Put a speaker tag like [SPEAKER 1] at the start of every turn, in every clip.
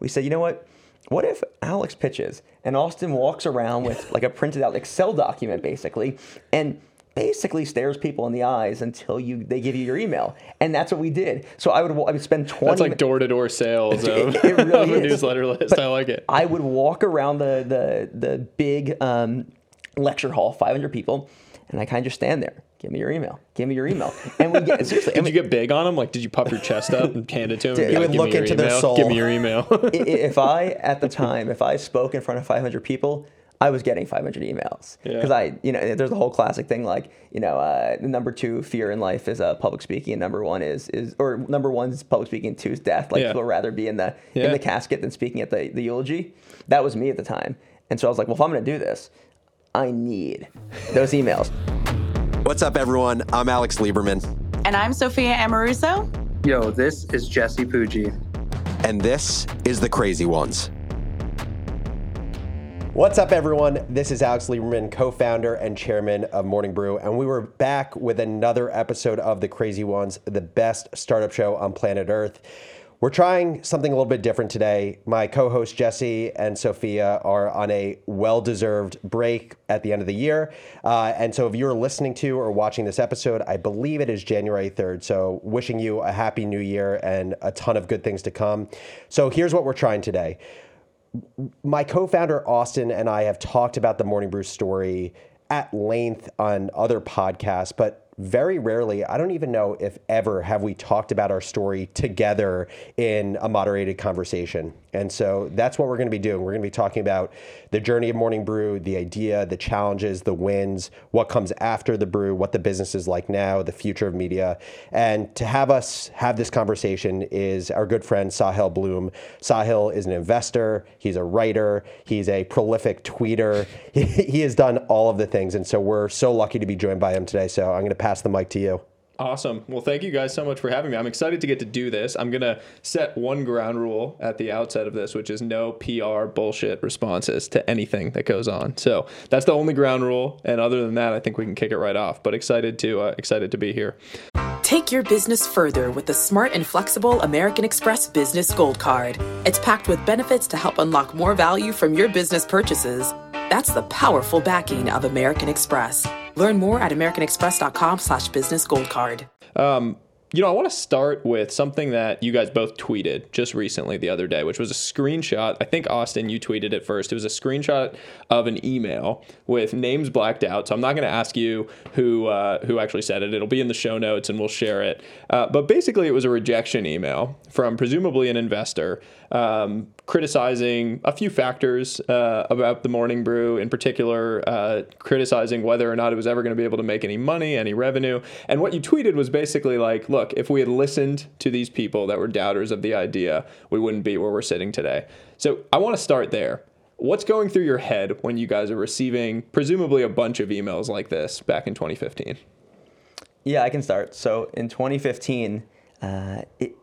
[SPEAKER 1] we said, you know what? What if Alex pitches and Austin walks around with like a printed out Excel document basically and basically stares people in the eyes until you they give you your email, and that's what we did. So I would I would spend twenty.
[SPEAKER 2] That's like door to door sales of,
[SPEAKER 1] It- it really
[SPEAKER 2] of a newsletter list.
[SPEAKER 1] But
[SPEAKER 2] I like it.
[SPEAKER 1] I would walk around the the the big um, lecture hall, 500 people, and I kind of just stand there. Give me your email. Give me your email. And we get seriously.
[SPEAKER 2] Did you get big on them? Like, did you puff your chest up and hand it to him?
[SPEAKER 1] Dude, you
[SPEAKER 3] would look into their
[SPEAKER 2] email.
[SPEAKER 3] soul.
[SPEAKER 2] Give me your email.
[SPEAKER 1] if I at the time, if I spoke in front of 500 people, I was getting 500 emails
[SPEAKER 2] Yeah.
[SPEAKER 1] because I, you know, there's a whole classic thing like, you know, uh, number two fear in life is uh, public speaking, and number one is is or number one is public speaking, two is death. Like
[SPEAKER 2] Yeah.
[SPEAKER 1] people would rather be in the
[SPEAKER 2] Yeah.
[SPEAKER 1] in the casket than speaking at the the eulogy. That was me at the time, and so I was like, well, if I'm going to do this, I need those emails.
[SPEAKER 3] What's up, everyone? I'm Alex Lieberman,
[SPEAKER 4] And I'm Sophia Amoruso.
[SPEAKER 5] Yo, this is Jesse Pujji.
[SPEAKER 3] and this is The Crazy Ones. What's up, everyone? This is Alex Lieberman, co founder and chairman of Morning Brew, and we were back with another episode of The Crazy Ones, the best startup show on planet Earth. We're trying something a little bit different today. My co host Jesse and Sophia are on a well deserved break at the end of the year. Uh, and so, if you're listening to or watching this episode, I believe it is January 3rd. So, wishing you a happy new year and a ton of good things to come. So, here's what we're trying today my co-founder Austin and I have talked about the Morning Brew story at length on other podcasts, but very rarely, I don't even know if ever have we talked about our story together in a moderated conversation. And so that's what we're going to be doing. We're going to be talking about the journey of Morning Brew, the idea, the challenges, the wins, what comes after the brew, what the business is like now, the future of media. And to have us have this conversation is our good friend Sahil Bloom. Sahil is an investor, he's a writer, he's a prolific tweeter. He, he has done all of the things. And so we're so lucky to be joined by him today. So I'm going to pass the mic to you.
[SPEAKER 2] Awesome. Well, thank you guys so much for having me. I'm excited to get to do this. I'm going to set one ground rule at the outset of this, which is no PR bullshit responses to anything that goes on. So that's the only ground rule. And other than that, I think we can kick it right off. But excited to uh, excited to be here.
[SPEAKER 6] Take your business further with the smart and flexible American Express Business Gold Card. It's packed with benefits to help unlock more value from your business purchases. That's the powerful backing of American Express. Learn more at americanexpress.com slash business gold card.
[SPEAKER 2] You know, I want to start with something that you guys both tweeted just recently the other day, which was a screenshot. I think Austin, you tweeted it first. It was a screenshot of an email with names blacked out. So I'm not going to ask you who uh, who actually said it. It'll be in the show notes, and we'll share it. Uh, but basically, it was a rejection email from presumably an investor um, criticizing a few factors uh, about the morning brew, in particular, uh, criticizing whether or not it was ever going to be able to make any money, any revenue. And what you tweeted was basically like, look, if we had listened to these people that were doubters of the idea, we wouldn't be where we're sitting today. So I want to start there. What's going through your head when you guys are receiving presumably a bunch of emails like this back in 2015?
[SPEAKER 1] Yeah, I can start. So in 2015, uh, it,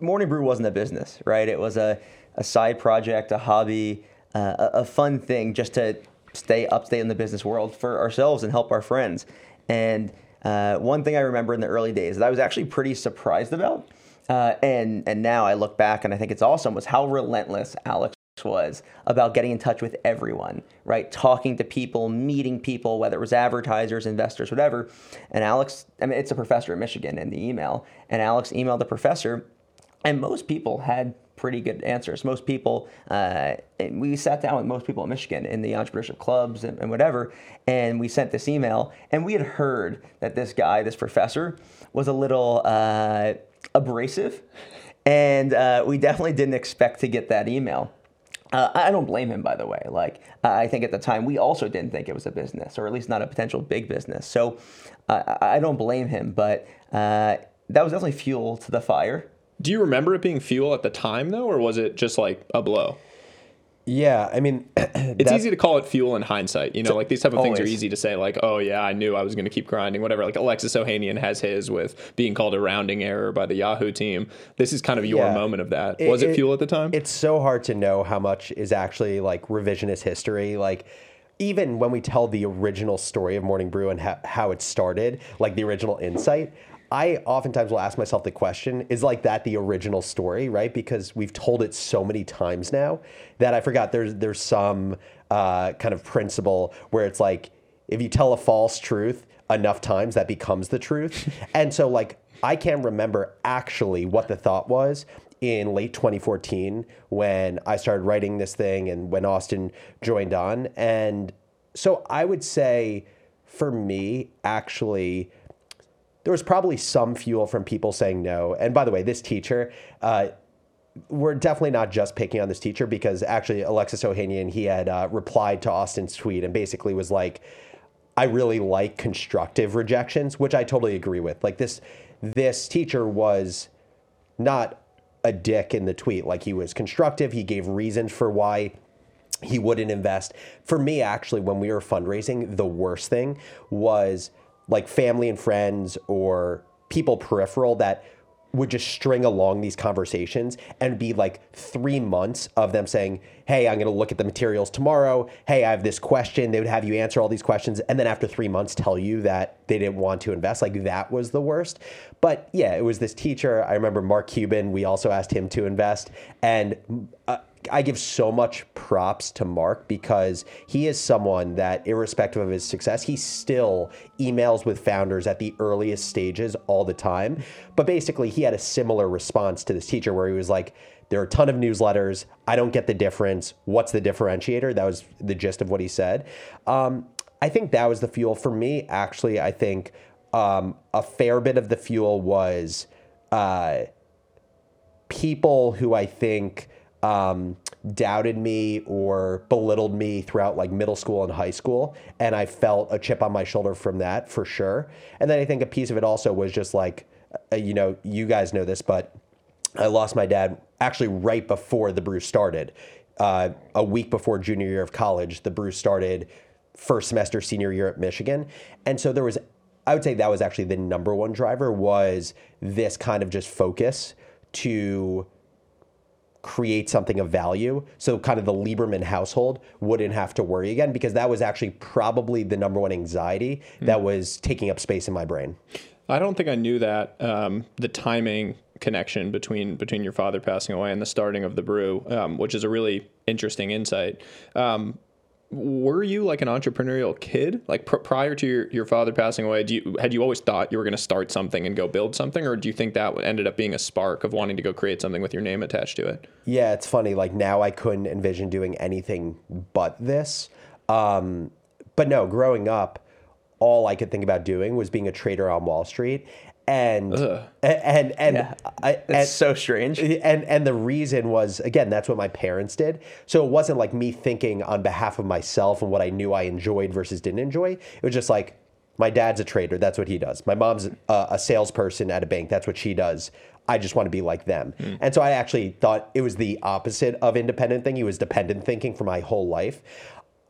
[SPEAKER 1] Morning Brew wasn't a business, right? It was a, a side project, a hobby, uh, a, a fun thing just to stay upstate in the business world for ourselves and help our friends. And uh, one thing I remember in the early days that I was actually pretty surprised about, uh, and and now I look back and I think it's awesome, was how relentless Alex was about getting in touch with everyone, right? Talking to people, meeting people, whether it was advertisers, investors, whatever. And Alex, I mean, it's a professor at Michigan in the email, and Alex emailed the professor, and most people had pretty good answers. Most people, uh, we sat down with most people in Michigan in the entrepreneurship clubs and, and whatever, and we sent this email, and we had heard that this guy, this professor, was a little uh, abrasive, and uh, we definitely didn't expect to get that email. Uh, I don't blame him, by the way. Like, I think at the time we also didn't think it was a business, or at least not a potential big business. So uh, I don't blame him, but uh, that was definitely fuel to the fire.
[SPEAKER 2] Do you remember it being fuel at the time though, or was it just like a blow?
[SPEAKER 3] Yeah, I mean,
[SPEAKER 2] It's easy to call it fuel in hindsight. You know, like these type of things are easy to say, like, oh yeah, I knew I was going to keep grinding, whatever. Like Alexis Ohanian has his with being called a rounding error by the Yahoo team. This is kind of your
[SPEAKER 3] Yeah.
[SPEAKER 2] moment of that. Was it, fuel at the time?
[SPEAKER 3] It's so hard to know how much is actually like revisionist history. Like, even when we tell the original story of Morning Brew and ha- how it started, like the original insight, I oftentimes will ask myself the question is like that the original story, right? Because we've told it so many times now that I forgot there's, there's some uh, kind of principle where it's like if you tell a false truth enough times, that becomes the truth. and so, like, I can't remember actually what the thought was in late 2014 when I started writing this thing and when Austin joined on. And so I would say for me, actually, there was probably some fuel from people saying no. And by the way, this teacher, uh, we're definitely not just picking on this teacher because actually Alexis Ohanian, he had uh, replied to Austin's tweet and basically was like, I really like constructive rejections, which I totally agree with. Like this, this teacher was not a dick in the tweet. Like he was constructive. He gave reasons for why he wouldn't invest. For me, actually, when we were fundraising, the worst thing was like family and friends or people peripheral that would just string along these conversations and be like three months of them saying, Hey, I'm going to look at the materials tomorrow. Hey, I have this question. They would have you answer all these questions. And then after three months, tell you that they didn't want to invest. Like that was the worst. But yeah, it was this teacher. I remember Mark Cuban. We also asked him to invest. And uh, I give so much props to Mark because he is someone that, irrespective of his success, he still emails with founders at the earliest stages all the time. But basically, he had a similar response to this teacher where he was like, there are a ton of newsletters. I don't get the difference. What's the differentiator? That was the gist of what he said. Um, I think that was the fuel for me. Actually, I think um, a fair bit of the fuel was uh, people who I think um, doubted me or belittled me throughout like middle school and high school. And I felt a chip on my shoulder from that for sure. And then I think a piece of it also was just like, uh, you know, you guys know this, but I lost my dad actually right before the brew started. Uh, a week before junior year of college, the brew started first semester senior year at Michigan. And so there was, I would say that was actually the number one driver was this kind of just focus to create something of value. So kind of the Lieberman household wouldn't have to worry again because that was actually probably the number one anxiety mm. that was taking up space in my brain.
[SPEAKER 2] I don't think I knew that um, the timing connection between between your father passing away and the starting of the brew, um, which is a really interesting insight. Um, were you like an entrepreneurial kid? Like pr- prior to your, your father passing away do you had you always thought you were going to start something and go build something? Or do you think that ended up being a spark of wanting to go create something with your name attached to it?
[SPEAKER 3] Yeah it's funny like now i couldn't envision doing anything but this. Um, but no growing up all i could think about doing was being a trader on wall street and Ugh. and and
[SPEAKER 1] yeah. I, and, so strange.
[SPEAKER 3] And and the reason was again that's what my parents did. So it wasn't like me thinking on behalf of myself and what I knew I enjoyed versus didn't enjoy. It was just like my dad's a trader. That's what he does. My mom's a, a salesperson at a bank. That's what she does. I just want to be like them. Mm. And so I actually thought it was the opposite of independent thinking. It was dependent thinking for my whole life.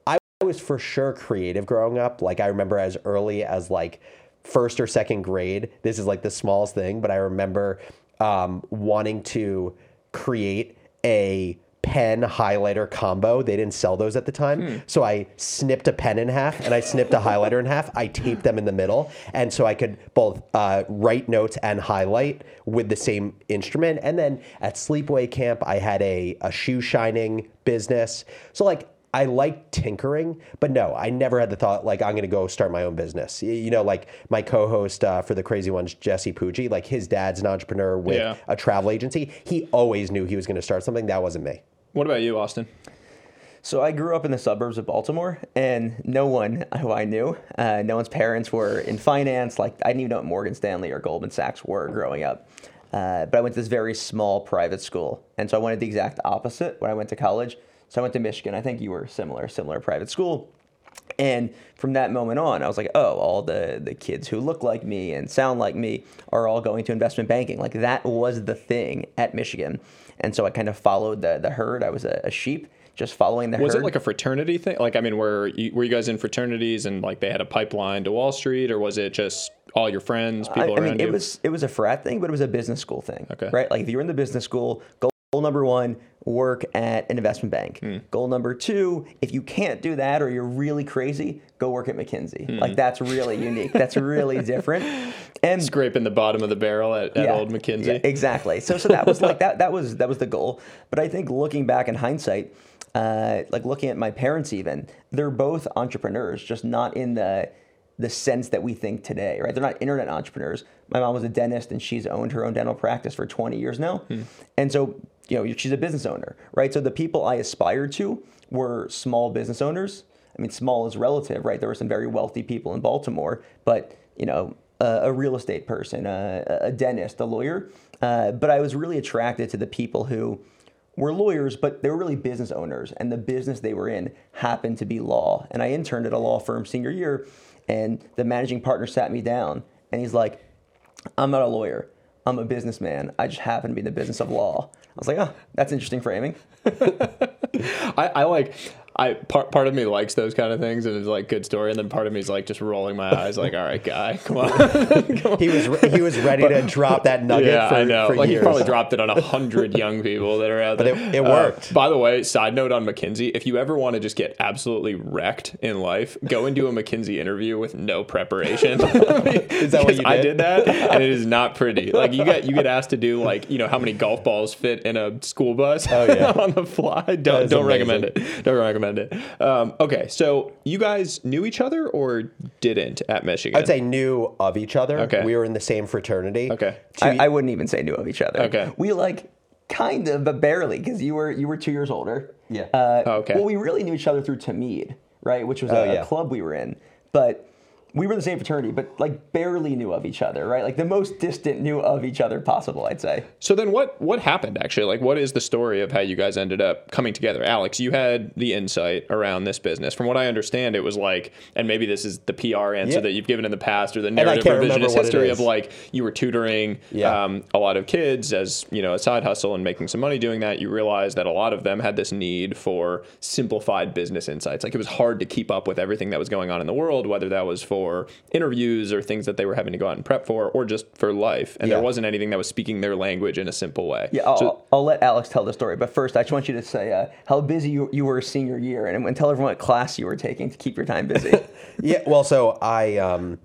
[SPEAKER 3] I was for sure creative growing up. Like I remember as early as like first or second grade. This is like the smallest thing, but I remember um, wanting to create a pen highlighter combo. They didn't sell those at the time. Hmm. So I snipped a pen in half and I snipped a highlighter in half. I taped them in the middle. And so I could both uh, write notes and highlight with the same instrument. And then at sleepaway camp, I had a, a shoe shining business. So like I like tinkering, but no, I never had the thought like I'm going to go start my own business. You know, like my co-host uh, for the Crazy Ones, Jesse Pujji, like his dad's an entrepreneur with yeah. a travel agency. He always knew he was going to start something. That wasn't me.
[SPEAKER 2] What about you, Austin?
[SPEAKER 1] So I grew up in the suburbs of Baltimore, and no one who I knew, uh, no one's parents were in finance. Like I didn't even know what Morgan Stanley or Goldman Sachs were growing up. Uh, but I went to this very small private school, and so I wanted the exact opposite when I went to college. So I went to Michigan. I think you were similar, similar private school. And from that moment on, I was like, oh, all the, the kids who look like me and sound like me are all going to investment banking. Like that was the thing at Michigan. And so I kind of followed the, the herd. I was a, a sheep just following the herd.
[SPEAKER 2] was
[SPEAKER 1] herd.
[SPEAKER 2] it like a fraternity thing like i mean were you, were you guys in fraternities and like they had a pipeline to wall street or was it just all your friends people I,
[SPEAKER 1] I
[SPEAKER 2] around
[SPEAKER 1] mean,
[SPEAKER 2] you
[SPEAKER 1] it was it was a frat thing but it was a business school thing
[SPEAKER 2] okay
[SPEAKER 1] right like if you were in the business school Goal number one, work at an investment bank.
[SPEAKER 2] Hmm.
[SPEAKER 1] Goal number two, if you can't do that or you're really crazy, go work at McKinsey.
[SPEAKER 2] Hmm.
[SPEAKER 1] Like that's really unique. That's really different. And
[SPEAKER 2] Scraping the bottom of the barrel at, at old McKinsey.
[SPEAKER 1] yeah, exactly. So so that was like that that was that was the goal. But I think looking back in hindsight, uh, like looking at my parents even, they're both entrepreneurs, just not in the the sense that we think today, right? They're not internet entrepreneurs. My mom was a dentist and she's owned her own dental practice for 20 years now. And so, you know, she's a business owner, right? So the people I aspired to were small business owners. I mean, small is relative, right? There were some very wealthy people in Baltimore, but, you know, a, real estate person, a, a dentist, a lawyer. Uh, but I was really attracted to the people who were lawyers, but they were really business owners, and the business they were in happened to be law. And I interned at a law firm senior year, and the managing partner sat me down, and he's like, "I'm not a lawyer. I'm a businessman. I just happen to be in the business of law." I was like, "Oh, that's interesting framing."
[SPEAKER 2] I, I like I part part of me likes those kind of things and it's like good story, and then part of me is like just rolling my eyes, like, all right, guy, come on. Come on.
[SPEAKER 3] He was he was ready to drop that nugget
[SPEAKER 2] yeah,
[SPEAKER 3] for,
[SPEAKER 2] I know. Like
[SPEAKER 3] years.
[SPEAKER 2] he probably dropped it on a hundred young people that are out
[SPEAKER 3] But
[SPEAKER 2] there.
[SPEAKER 3] it- it
[SPEAKER 2] Uh,
[SPEAKER 3] worked.
[SPEAKER 2] by the way, side note on McKinsey: if you ever want to just get absolutely wrecked in life, go and do a McKinsey interview with no preparation. is
[SPEAKER 3] that what you did?
[SPEAKER 2] I
[SPEAKER 3] did?
[SPEAKER 2] that, and it is not pretty. Like you get you get asked to do like you know how many golf balls fit in a school bus
[SPEAKER 3] Oh, yeah.
[SPEAKER 2] on the fly. Don't don't recommend it. Don't recommend it. Um, okay, so you guys knew each other or didn't at Michigan?
[SPEAKER 3] I'd say knew of each other.
[SPEAKER 2] Okay.
[SPEAKER 3] We were in the same fraternity.
[SPEAKER 2] Okay.
[SPEAKER 1] I, I wouldn't even say knew of each other.
[SPEAKER 2] Okay.
[SPEAKER 1] We like kind of, but barely, because you were you were two years older.
[SPEAKER 3] Yeah.
[SPEAKER 1] Uh,
[SPEAKER 2] Oh, okay.
[SPEAKER 1] Well, we really knew each other through Tamid, right? Which was
[SPEAKER 3] Oh,
[SPEAKER 1] a, a club we were in, but we were in the same fraternity, but like barely knew of each other, right? Like the most distant knew of each other possible, I'd say.
[SPEAKER 2] So then what what happened actually? Like what is the story of how you guys ended up coming together? Alex, you had the insight around this business. From what I understand, it was like and maybe this is the PR answer
[SPEAKER 3] Yeah.
[SPEAKER 2] that you've given in the past or the narrative revisionist history of like you were tutoring
[SPEAKER 3] Yeah.
[SPEAKER 2] um, a lot of kids as, you know, a side hustle and making some money doing that. You realized that a lot of them had this need for simplified business insights. Like it was hard to keep up with everything that was going on in the world, whether that was for interviews or things that they were having to go out and prep for or just for life. And there wasn't anything that was speaking their language in a simple way.
[SPEAKER 1] Yeah, I'll,
[SPEAKER 2] So-
[SPEAKER 1] I'll let Alex tell the story, but first, I just want you to say uh, how busy you, you were senior year, and, and tell everyone what class you were taking to keep your time busy.
[SPEAKER 3] Yeah. Well, so I um,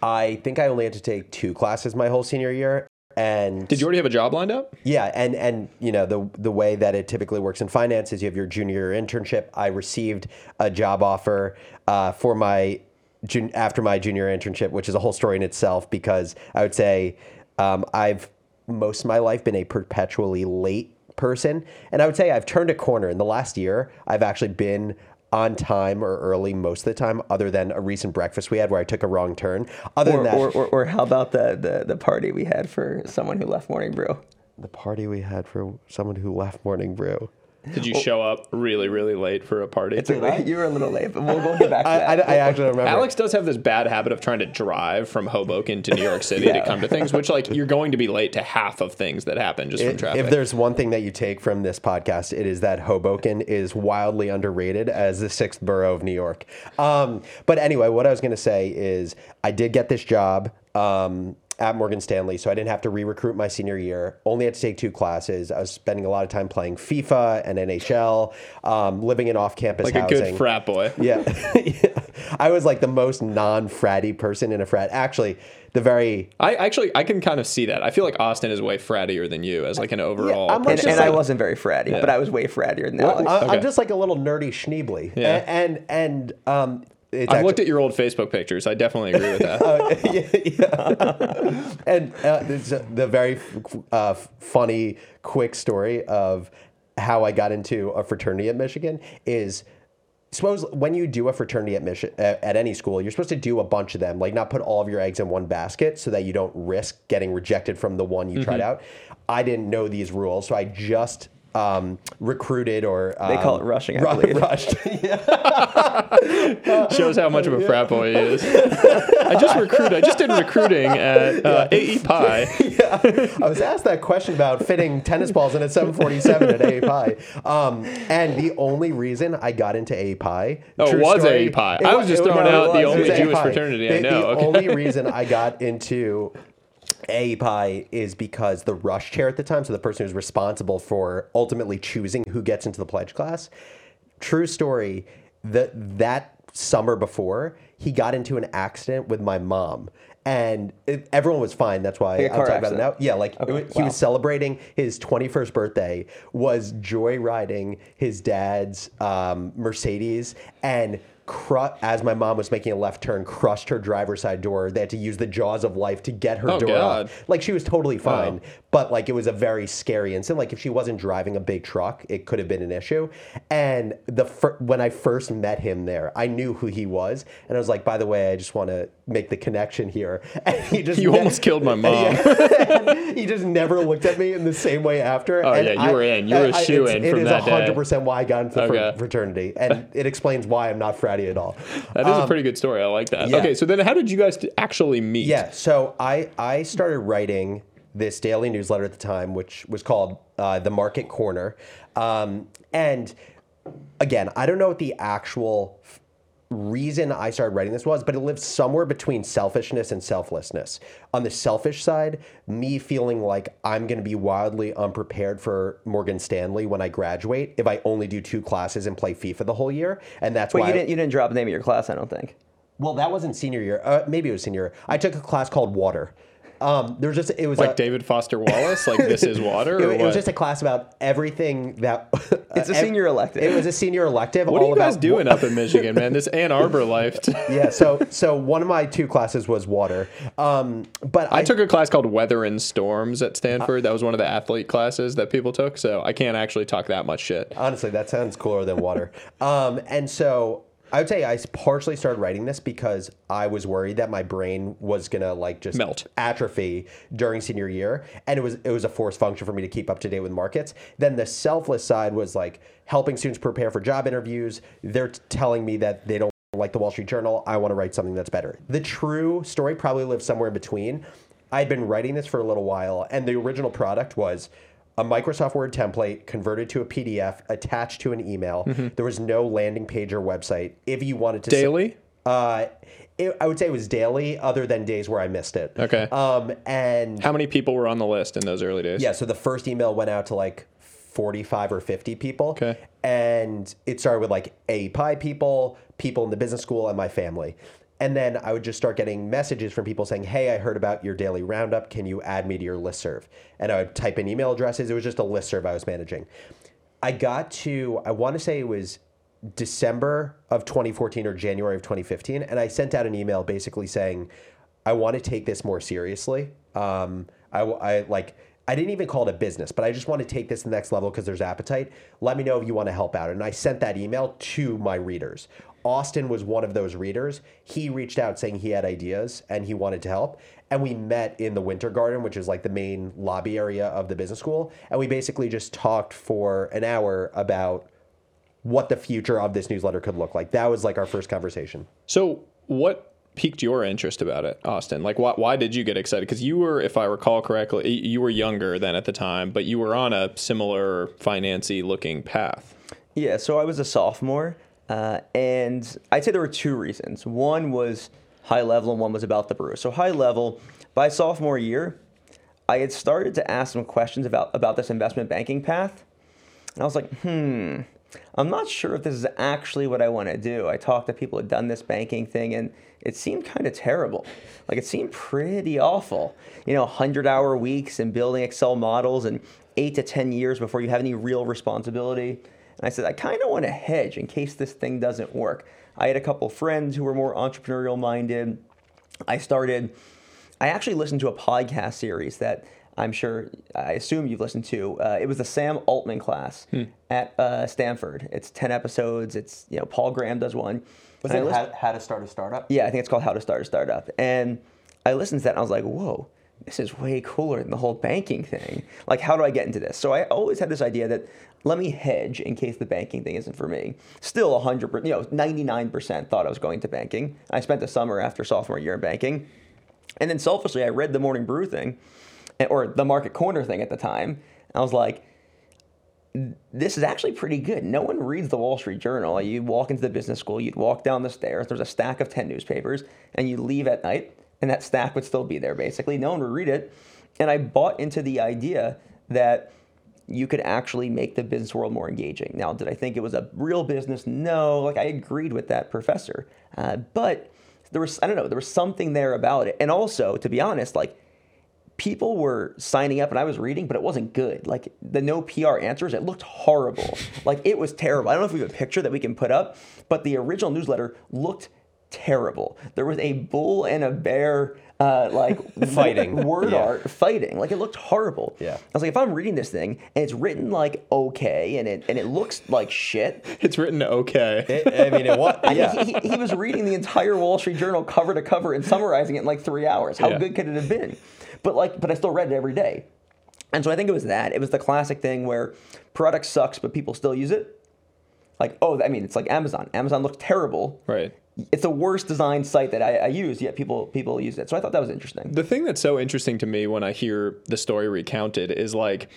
[SPEAKER 3] I think I only had to take two classes my whole senior year. And
[SPEAKER 2] Did you already have a job lined up?
[SPEAKER 3] Yeah, and and you know the the way that it typically works in finance is you have your junior year internship. I received a job offer uh, for my jun- after my junior internship, which is a whole story in itself because I would say um, I've most of my life been a perpetually late person, and I would say I've turned a corner in the last year. I've actually been on time or early most of the time, other than a recent breakfast we had where I took a wrong turn. Other
[SPEAKER 1] or,
[SPEAKER 3] than that,
[SPEAKER 1] or, or, or how about the, the, the party we had for someone who left Morning Brew?
[SPEAKER 3] the party we had for someone who left Morning Brew.
[SPEAKER 2] Did you show up really, really late for a party?
[SPEAKER 1] It's a, you were a little late, but we'll, we'll get back to
[SPEAKER 3] I,
[SPEAKER 1] that.
[SPEAKER 3] I, I actually remember.
[SPEAKER 2] Alex does have this bad habit of trying to drive from Hoboken to New York City to come to things, which like you're going to be late to half of things that happen just from
[SPEAKER 3] If-
[SPEAKER 2] traffic.
[SPEAKER 3] If there's one thing that you take from this podcast, it is that Hoboken is wildly underrated as the sixth borough of New York. Um, but anyway, what I was going to say is I did get this job um, at Morgan Stanley, so I didn't have to re-recruit my senior year. Only had to take two classes. I was spending a lot of time playing FIFA and NHL, um, living in off-campus
[SPEAKER 2] like
[SPEAKER 3] housing.
[SPEAKER 2] a good frat boy.
[SPEAKER 3] Yeah. yeah. I was like the most non-fratty person in a frat. Actually, the very
[SPEAKER 2] I actually I can kind of see that. I feel like Austin is way frattier than you as like an overall.
[SPEAKER 3] I'm like
[SPEAKER 1] and,
[SPEAKER 3] just
[SPEAKER 1] and I wasn't very fratty, but I was way frattier than Alex.
[SPEAKER 3] I,
[SPEAKER 2] Okay.
[SPEAKER 3] I'm just like a little nerdy schneebly.
[SPEAKER 2] Yeah.
[SPEAKER 3] A- And and um it's
[SPEAKER 2] I've
[SPEAKER 3] actually,
[SPEAKER 2] looked at your old Facebook pictures. I definitely agree with that.
[SPEAKER 3] and uh, this the very uh, funny quick story of how I got into a fraternity at Michigan is suppose when you do a fraternity at Michi- uh, at any school, you're supposed to do a bunch of them, like not put all of your eggs in one basket so that you don't risk getting rejected from the one you tried out. I didn't know these rules, so I just um, recruited or um,
[SPEAKER 1] They call it rushing, I
[SPEAKER 3] ru-
[SPEAKER 1] believe.
[SPEAKER 3] rushed.
[SPEAKER 2] Shows how much of a frat boy he is. I just recruited. I just did recruiting at uh, AE Pi.
[SPEAKER 3] I was asked that question about fitting tennis balls in a 747 at API. Um, and the only reason I got into API.
[SPEAKER 2] Oh, it was API. I was just throwing out the only Jewish fraternity I know.
[SPEAKER 3] the
[SPEAKER 2] Okay.
[SPEAKER 3] only reason I got into API is because the rush chair at the time, so the person who's responsible for ultimately choosing who gets into the pledge class. True story. That that summer before, he got into an accident with my mom. And it, everyone was fine. That's why
[SPEAKER 1] Like a
[SPEAKER 3] I'm talking about it now. Yeah, like
[SPEAKER 1] Okay,
[SPEAKER 3] wa- he
[SPEAKER 1] wow.
[SPEAKER 3] was celebrating his 21st birthday, was joyriding his dad's um, Mercedes, and cru- as my mom was making a left turn, crushed her driver's side door. They had to use the jaws of life to get her
[SPEAKER 2] Oh,
[SPEAKER 3] door
[SPEAKER 2] God.
[SPEAKER 3] off. Like she was totally fine, but like it was a very scary incident. Like if she wasn't driving a big truck, it could have been an issue. And the fir- when I first met him there, I knew who he was, and I was like, by the way, I just want to make the connection here. And he just
[SPEAKER 2] You
[SPEAKER 3] ne-
[SPEAKER 2] almost killed my mom.
[SPEAKER 3] He just never looked at me in the same way after.
[SPEAKER 2] Oh,
[SPEAKER 3] And
[SPEAKER 2] yeah, you
[SPEAKER 3] I-
[SPEAKER 2] were in. You were a
[SPEAKER 3] I- I-
[SPEAKER 2] shoo-in
[SPEAKER 3] it's-
[SPEAKER 2] from that day.
[SPEAKER 3] It is 100% why I got into the
[SPEAKER 2] Okay.
[SPEAKER 3] fraternity. And it explains why I'm not fratty at all.
[SPEAKER 2] That is a pretty good story. I like that.
[SPEAKER 3] Um, yeah.
[SPEAKER 2] Okay, so then how did you guys actually meet?
[SPEAKER 3] Yeah, so I I started writing this daily newsletter at the time, which was called uh, the Market Corner, um, and again, I don't know what the actual f- reason I started writing this was, but it lived somewhere between selfishness and selflessness. On the selfish side, me feeling like I'm going to be wildly unprepared for Morgan Stanley when I graduate if I only do two classes and play FIFA the whole year, and that's why
[SPEAKER 1] you didn't you didn't drop the name of your class, I don't think.
[SPEAKER 3] well, that wasn't senior year. Uh, maybe it was senior year. I took a class called Water. Um, there was just it was
[SPEAKER 2] Like
[SPEAKER 3] a,
[SPEAKER 2] David Foster Wallace? like this is water?
[SPEAKER 3] It,
[SPEAKER 2] Or
[SPEAKER 3] it
[SPEAKER 2] what?
[SPEAKER 3] was just a class about everything that.
[SPEAKER 1] It's a senior elective.
[SPEAKER 3] It was a senior elective.
[SPEAKER 2] what are
[SPEAKER 3] all
[SPEAKER 2] you guys
[SPEAKER 3] about
[SPEAKER 2] doing up in Michigan, man? This Ann Arbor life.
[SPEAKER 3] yeah. So so one of my two classes was water. Um, but I,
[SPEAKER 2] I took a class called Weather and Storms at Stanford. That was one of the athlete classes that people took. So I can't actually talk that much shit.
[SPEAKER 3] Honestly, that sounds cooler than water. um, and so I would say I partially started writing this because I was worried that my brain was gonna like just
[SPEAKER 2] Melt.
[SPEAKER 3] atrophy during senior year, and it was it was a forced function for me to keep up to date with markets. Then the selfless side was like helping students prepare for job interviews. They're telling me that they don't like the Wall Street Journal. I want to write something that's better. The true story probably lives somewhere in between. I'd been writing this for a little while, and the original product was a Microsoft Word template converted to a PDF attached to an email. There was no landing page or website. If you wanted to
[SPEAKER 2] Daily?
[SPEAKER 3] uh, it, I would say it was daily, other than days where I missed it.
[SPEAKER 2] Okay.
[SPEAKER 3] Um, and
[SPEAKER 2] How many people were on the list in those early days?
[SPEAKER 3] yeah, so the first email went out to like 45 or 50 people.
[SPEAKER 2] Okay.
[SPEAKER 3] And it started with like API people, people in the business school, and my family. And then I would just start getting messages from people saying, Hey, I heard about your daily roundup. Can you add me to your listserv? And I would type in email addresses. It was just a listserv I was managing. I got to, I want to say it was December of 2014 or January of 2015. And I sent out an email basically saying, I want to take this more seriously. Um, I, I like, I didn't even call it a business, but I just want to take this to the next level because there's appetite. Let me know if you want to help out. And I sent that email to my readers. Austin was one of those readers. He reached out saying he had ideas and he wanted to help. And we met in the Winter Garden, which is like the main lobby area of the business school. And we basically just talked for an hour about what the future of this newsletter could look like. That was like our first conversation.
[SPEAKER 2] So what piqued your interest about it, Austin? Like, why, why did you get excited? Because you were, if I recall correctly, you were younger than at the time, but you were on a similar financy looking path.
[SPEAKER 1] Yeah, so I was a sophomore, uh, and I'd say there were two reasons. One was high level, and one was about the brew. So high level, by sophomore year, I had started to ask some questions about about this investment banking path, and I was like, hmm, I'm not sure if this is actually what I want to do. I talked to people who had done this banking thing, and it seemed kind of terrible. Like it seemed pretty awful. You know, 100 hour weeks and building Excel models and eight to 10 years before you have any real responsibility. And I said, I kind of want to hedge in case this thing doesn't work. I had a couple friends who were more entrepreneurial minded. I started, I actually listened to a podcast series that I'm sure, I assume you've listened to. Uh, it was the Sam Altman class at uh, Stanford. It's 10 episodes. It's, you know, Paul Graham does one.
[SPEAKER 3] Was
[SPEAKER 1] And
[SPEAKER 3] it how, how to start a startup?
[SPEAKER 1] yeah, I think it's called How to Start a Startup. And I listened to that and I was like, whoa, this is way cooler than the whole banking thing. Like, how do I get into this? So I always had this idea that let me hedge in case the banking thing isn't for me. Still 100%, you know, 99% thought I was going to banking. I spent the summer after sophomore year in banking. And then selfishly, I read the Morning Brew thing, eh, or the Market Corner thing at the time. I was like, this is actually pretty good. No one reads the Wall Street Journal. You walk into the business school, you'd walk down the stairs, there's a stack of 10 newspapers, and you leave at night, and that stack would still be there basically. No one would read it. And I bought into the idea that you could actually make the business world more engaging. Now, did I think it was a real business? No. Like I agreed with that professor, uh, but there was I don't know there was something there about it. And also, to be honest, like people were signing up and I was reading, but it wasn't good. Like the no PR answers, it looked horrible. like it was terrible. I don't know if we have a picture that we can put up, but the original newsletter looked terrible. There was a bull and a bear uh, like
[SPEAKER 3] Fighting.
[SPEAKER 1] word
[SPEAKER 3] Yeah.
[SPEAKER 1] art fighting. Like it looked horrible.
[SPEAKER 3] Yeah.
[SPEAKER 1] I was like, if I'm reading this thing and it's written like okay and it and it looks like shit.
[SPEAKER 2] It's written okay.
[SPEAKER 3] It- I mean, it was.
[SPEAKER 1] I mean,
[SPEAKER 3] Yeah.
[SPEAKER 1] he, he, he was reading the entire Wall Street Journal cover to cover and summarizing it in like three hours. How
[SPEAKER 2] Yeah.
[SPEAKER 1] good could it have been? But like, but I still read it every day. And so I think it was that. It was the classic thing where product sucks, but people still use it. Like, oh, I mean, it's like Amazon. Amazon looked terrible.
[SPEAKER 2] Right.
[SPEAKER 1] It's the worst designed site that I, I use, yet people people use it. So I thought that was interesting.
[SPEAKER 2] The thing that's so interesting to me when I hear the story recounted is like,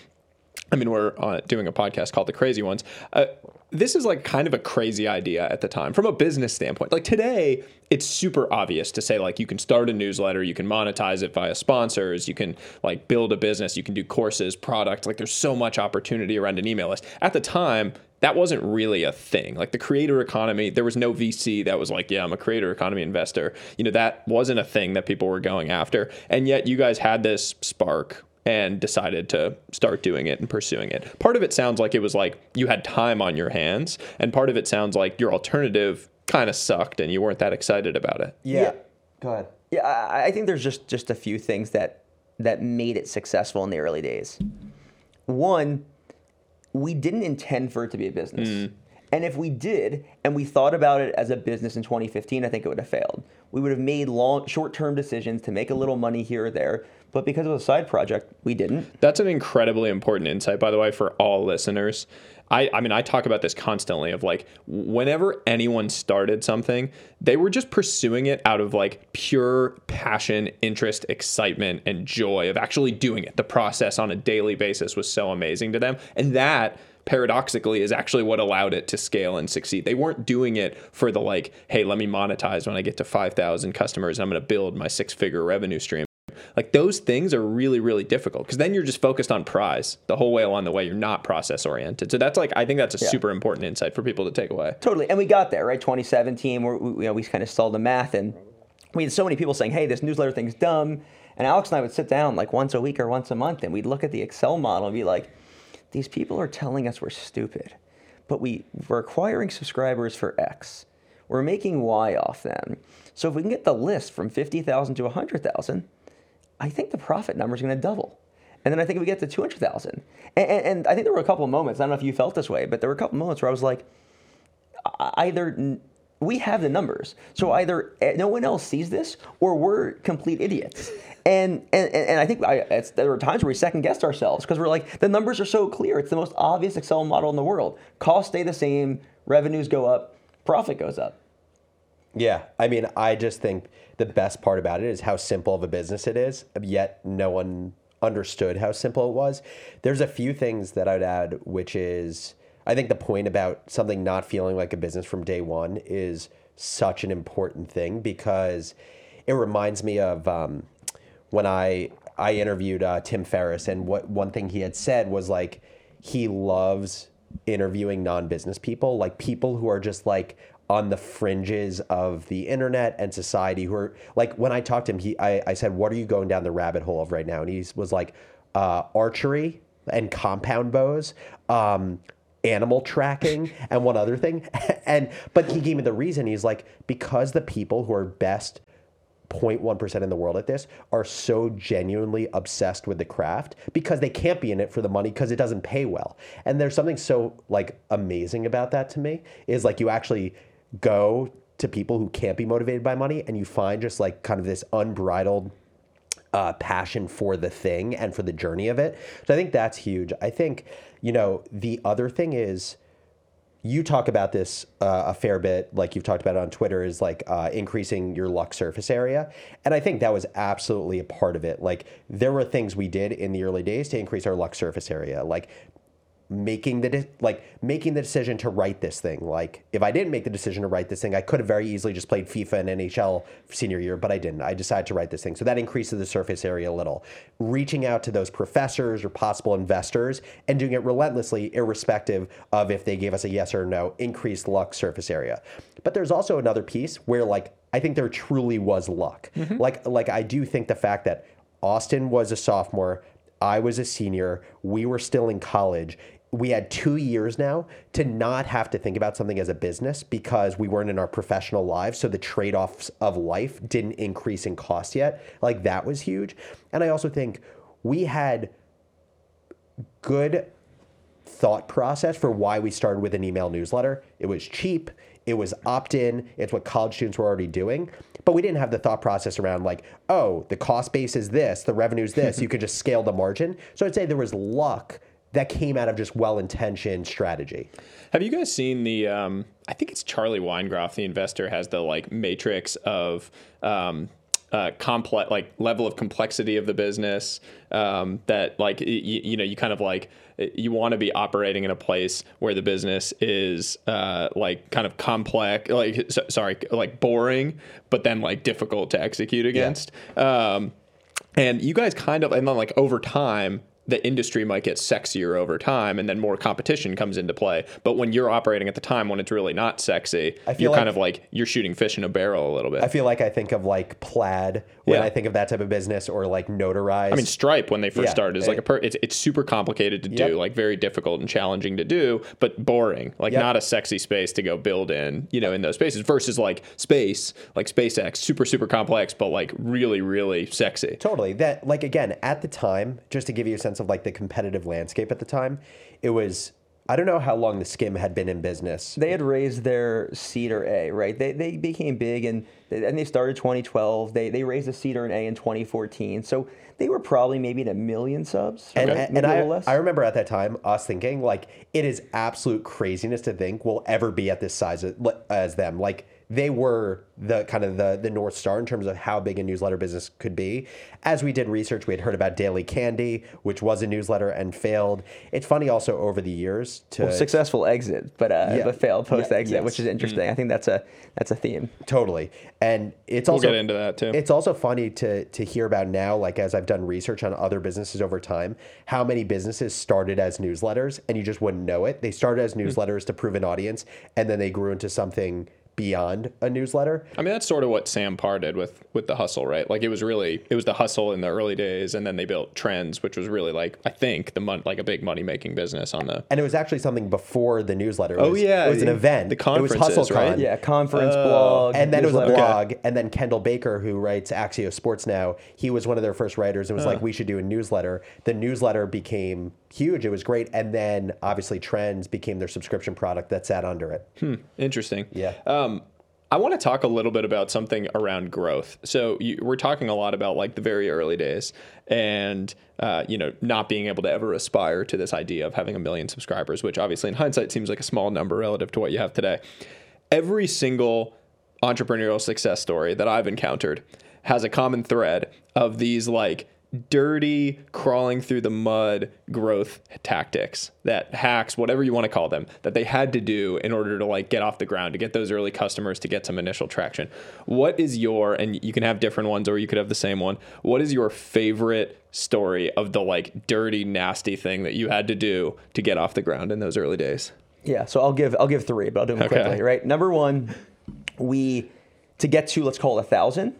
[SPEAKER 2] I mean, we're uh, doing a podcast called The Crazy Ones. Uh, this is like kind of a crazy idea at the time from a business standpoint. Like today, it's super obvious to say like you can start a newsletter, you can monetize it via sponsors, you can like build a business, you can do courses, products. Like there's so much opportunity around an email list. At the time, that wasn't really a thing. Like the creator economy, there was no VC that was like, yeah, I'm a creator economy investor. You know, that wasn't a thing that people were going after. And yet you guys had this spark and decided to start doing it and pursuing it. Part of it sounds like it was like you had time on your hands, and part of it sounds like your alternative kind of sucked and you weren't that excited about it.
[SPEAKER 3] yeah. Go ahead.
[SPEAKER 1] Yeah, I, I think there's just just a few things that that made it successful in the early days. One, we didn't intend for it to be a business. Mm. And if we did, and we thought about it as a business in 2015, I think it would have failed. We would have made long, short-term decisions to make a little money here or there, but because it was a side project, we didn't.
[SPEAKER 2] That's an incredibly important insight, by the way, for all listeners. I, I mean, I talk about this constantly of like, whenever anyone started something, they were just pursuing it out of like pure passion, interest, excitement, and joy of actually doing it. The process on a daily basis was so amazing to them. And that paradoxically is actually what allowed it to scale and succeed. They weren't doing it for the like, hey, let me monetize when I get to 5,000 customers and I'm going to build my six figure revenue stream. Like those things are really, really difficult because then you're just focused on prize the whole way along the way. You're not process oriented. So that's like, I think that's a super important insight for people to take away.
[SPEAKER 1] Totally, and we got there, right? 2017, where we, you know, we kind of stalled the math, and we had so many people saying, "Hey, this newsletter thing's dumb." And Alex and I would sit down like once a week or once a month, and we'd look at the Excel model and be like, "These people are telling us we're stupid, but we we're acquiring subscribers for X, we're making Y off them. So if we can get the list from 50,000 to 100,000, I think the profit number is going to double." And then I think we get to 200,000. And, and, I think there were a couple of moments, I don't know if you felt this way, but there were a couple of moments where I was like, either we have the numbers, so either eh, no one else sees this, or we're complete idiots. And and, and I think I, there were times where we second guessed ourselves because we're like, the numbers are so clear. It's the most obvious Excel model in the world. Costs stay the same, revenues go up, profit goes up.
[SPEAKER 3] Yeah, I mean, I just think the best part about it is how simple of a business it is, yet no one understood how simple it was. There's a few things that I'd add, which is I think the point about something not feeling like a business from day one is such an important thing because it reminds me of um, when I I interviewed uh, Tim Ferriss, and what one thing he had said was like he loves interviewing non-business people, like people who are just like on the fringes of the internet and society who are like when I talked to him, he I, I said, What are you going down the rabbit hole of right now? And he was like, uh, archery and compound bows, um, animal tracking, and one other thing. and but he gave me the reason. He's like, because the people who are best 0.1% in the world at this are so genuinely obsessed with the craft because they can't be in it for the money because it doesn't pay well. And there's something so like amazing about that to me is like you actually go to people who can't be motivated by money and you find just like kind of this unbridled uh, passion for the thing and for the journey of it. So I think that's huge. I think, you know, the other thing is you talk about this uh, a fair bit, like you've talked about it on Twitter, is like uh, increasing your luck surface area. And I think that was absolutely a part of it. Like there were things we did in the early days to increase our luck surface area. Like making the de- like making the decision to write this thing. Like if I didn't make the decision to write this thing, I could have very easily just played FIFA and NHL senior year, but I didn't. I decided to write this thing. So that increases the surface area a little. Reaching out to those professors or possible investors and doing it relentlessly, irrespective of if they gave us a yes or no, increased luck surface area. But there's also another piece where like I think there truly was luck. Mm-hmm. Like like I do think the fact that Austin was a sophomore, I was a senior, we were still in college. We had two years now to not have to think about something as a business because we weren't in our professional lives. So the trade offs of life didn't increase in cost yet. Like that was huge. And I also think we had good thought process for why we started with an email newsletter. It was cheap, it was opt in, it's what college students were already doing. But we didn't have the thought process around, like, oh, the cost base is this, the revenue is this, you could just scale the margin. So I'd say there was luck that came out of just well intentioned strategy.
[SPEAKER 2] Have you guys seen the? Um, I think it's Charlie Weingroff, the investor, has the like matrix of um, uh, complex, like level of complexity of the business. Um, that like y- you know you kind of like you want to be operating in a place where the business is uh, like kind of complex, like so, sorry, like boring, but then like difficult to execute against. Um, and you guys kind of, and then like over time, the industry might get sexier over time and then more competition comes into play. But when you're operating at the time when it's really not sexy,
[SPEAKER 3] I feel
[SPEAKER 2] you're kind of like you're shooting fish in a barrel a little bit.
[SPEAKER 3] I feel like I think of like plaid when
[SPEAKER 2] Yeah.
[SPEAKER 3] I think of that type of business or like notarized.
[SPEAKER 2] I mean, Stripe when they first
[SPEAKER 3] Yeah.
[SPEAKER 2] started is like a per- it's it's super complicated to do, like very difficult and challenging to do, but boring, like
[SPEAKER 3] Yep.
[SPEAKER 2] not a sexy space to go build in, you know, in those spaces versus like space, like SpaceX, super super complex, but like really really sexy.
[SPEAKER 3] Totally. That like again at the time, just to give you a sense of like the competitive landscape at the time, it was I don't know how long theSkimm had been in business.
[SPEAKER 1] They had raised their seed or A, right? They, they became big and and they started 2012. They they raised a seed or an A in 2014. So they were probably maybe at a million subs,
[SPEAKER 3] And,
[SPEAKER 1] right?
[SPEAKER 3] and,
[SPEAKER 1] Maybe a
[SPEAKER 3] I,
[SPEAKER 1] less.
[SPEAKER 3] I remember at that time us thinking like it is absolute craziness to think we'll ever be at this size as them. Like they were the kind of the the north star in terms of how big a newsletter business could be. As we did research, we had heard about Daily Candy, which was a newsletter and failed. It's funny also over the years to
[SPEAKER 1] Well, successful exit, but uh,
[SPEAKER 3] Yeah.
[SPEAKER 1] but failed post exit,
[SPEAKER 3] yes.
[SPEAKER 1] which is interesting. I think that's a that's a theme.
[SPEAKER 3] Totally. And it's
[SPEAKER 2] We'll
[SPEAKER 3] also
[SPEAKER 2] get into that too.
[SPEAKER 3] It's also funny to to hear about now, like as I've done research on other businesses over time, how many businesses started as newsletters and you just wouldn't know it. They started as newsletters to prove an audience and then they grew into something beyond a newsletter.
[SPEAKER 2] I mean, that's sort of what Sam Parr did with with the hustle, right? Like it was really it was the hustle in the early days, and then they built Trends, which was really like I think the mon- like a big money making business on the.
[SPEAKER 3] And it was actually something before the newsletter. It
[SPEAKER 2] Oh, yeah,
[SPEAKER 3] it was an event.
[SPEAKER 2] the conference,
[SPEAKER 3] it was
[SPEAKER 2] conferences, right?
[SPEAKER 3] HustleCon.
[SPEAKER 1] Yeah, conference oh, blog,
[SPEAKER 3] and then it was a
[SPEAKER 1] newsletter.
[SPEAKER 3] blog and then kendall baker who writes Axios sports now he was one of their first writers and was like we should do a newsletter the newsletter became huge it was great and then obviously trends became their subscription product that sat under it
[SPEAKER 2] Interesting.
[SPEAKER 3] Yeah.
[SPEAKER 2] Um, I want to talk a little bit about something around growth. So you, we're talking a lot about like the very early days, and uh, you know not being able to ever aspire to this idea of having a million subscribers, which obviously in hindsight seems like a small number relative to what you have today. Every single entrepreneurial success story that I've encountered has a common thread of these like dirty crawling through the mud growth tactics that hacks whatever you want to call them that they had to do in order to like get off the ground to get those early customers to get some initial traction what is your and you can have different ones or you could have the same one what is your favorite story of the like dirty nasty thing that you had to do to get off the ground in those early days
[SPEAKER 1] Yeah, so I'll give I'll give three, but I'll do them
[SPEAKER 2] Okay.
[SPEAKER 1] quickly. Right, number one, we to get to let's call it a thousand.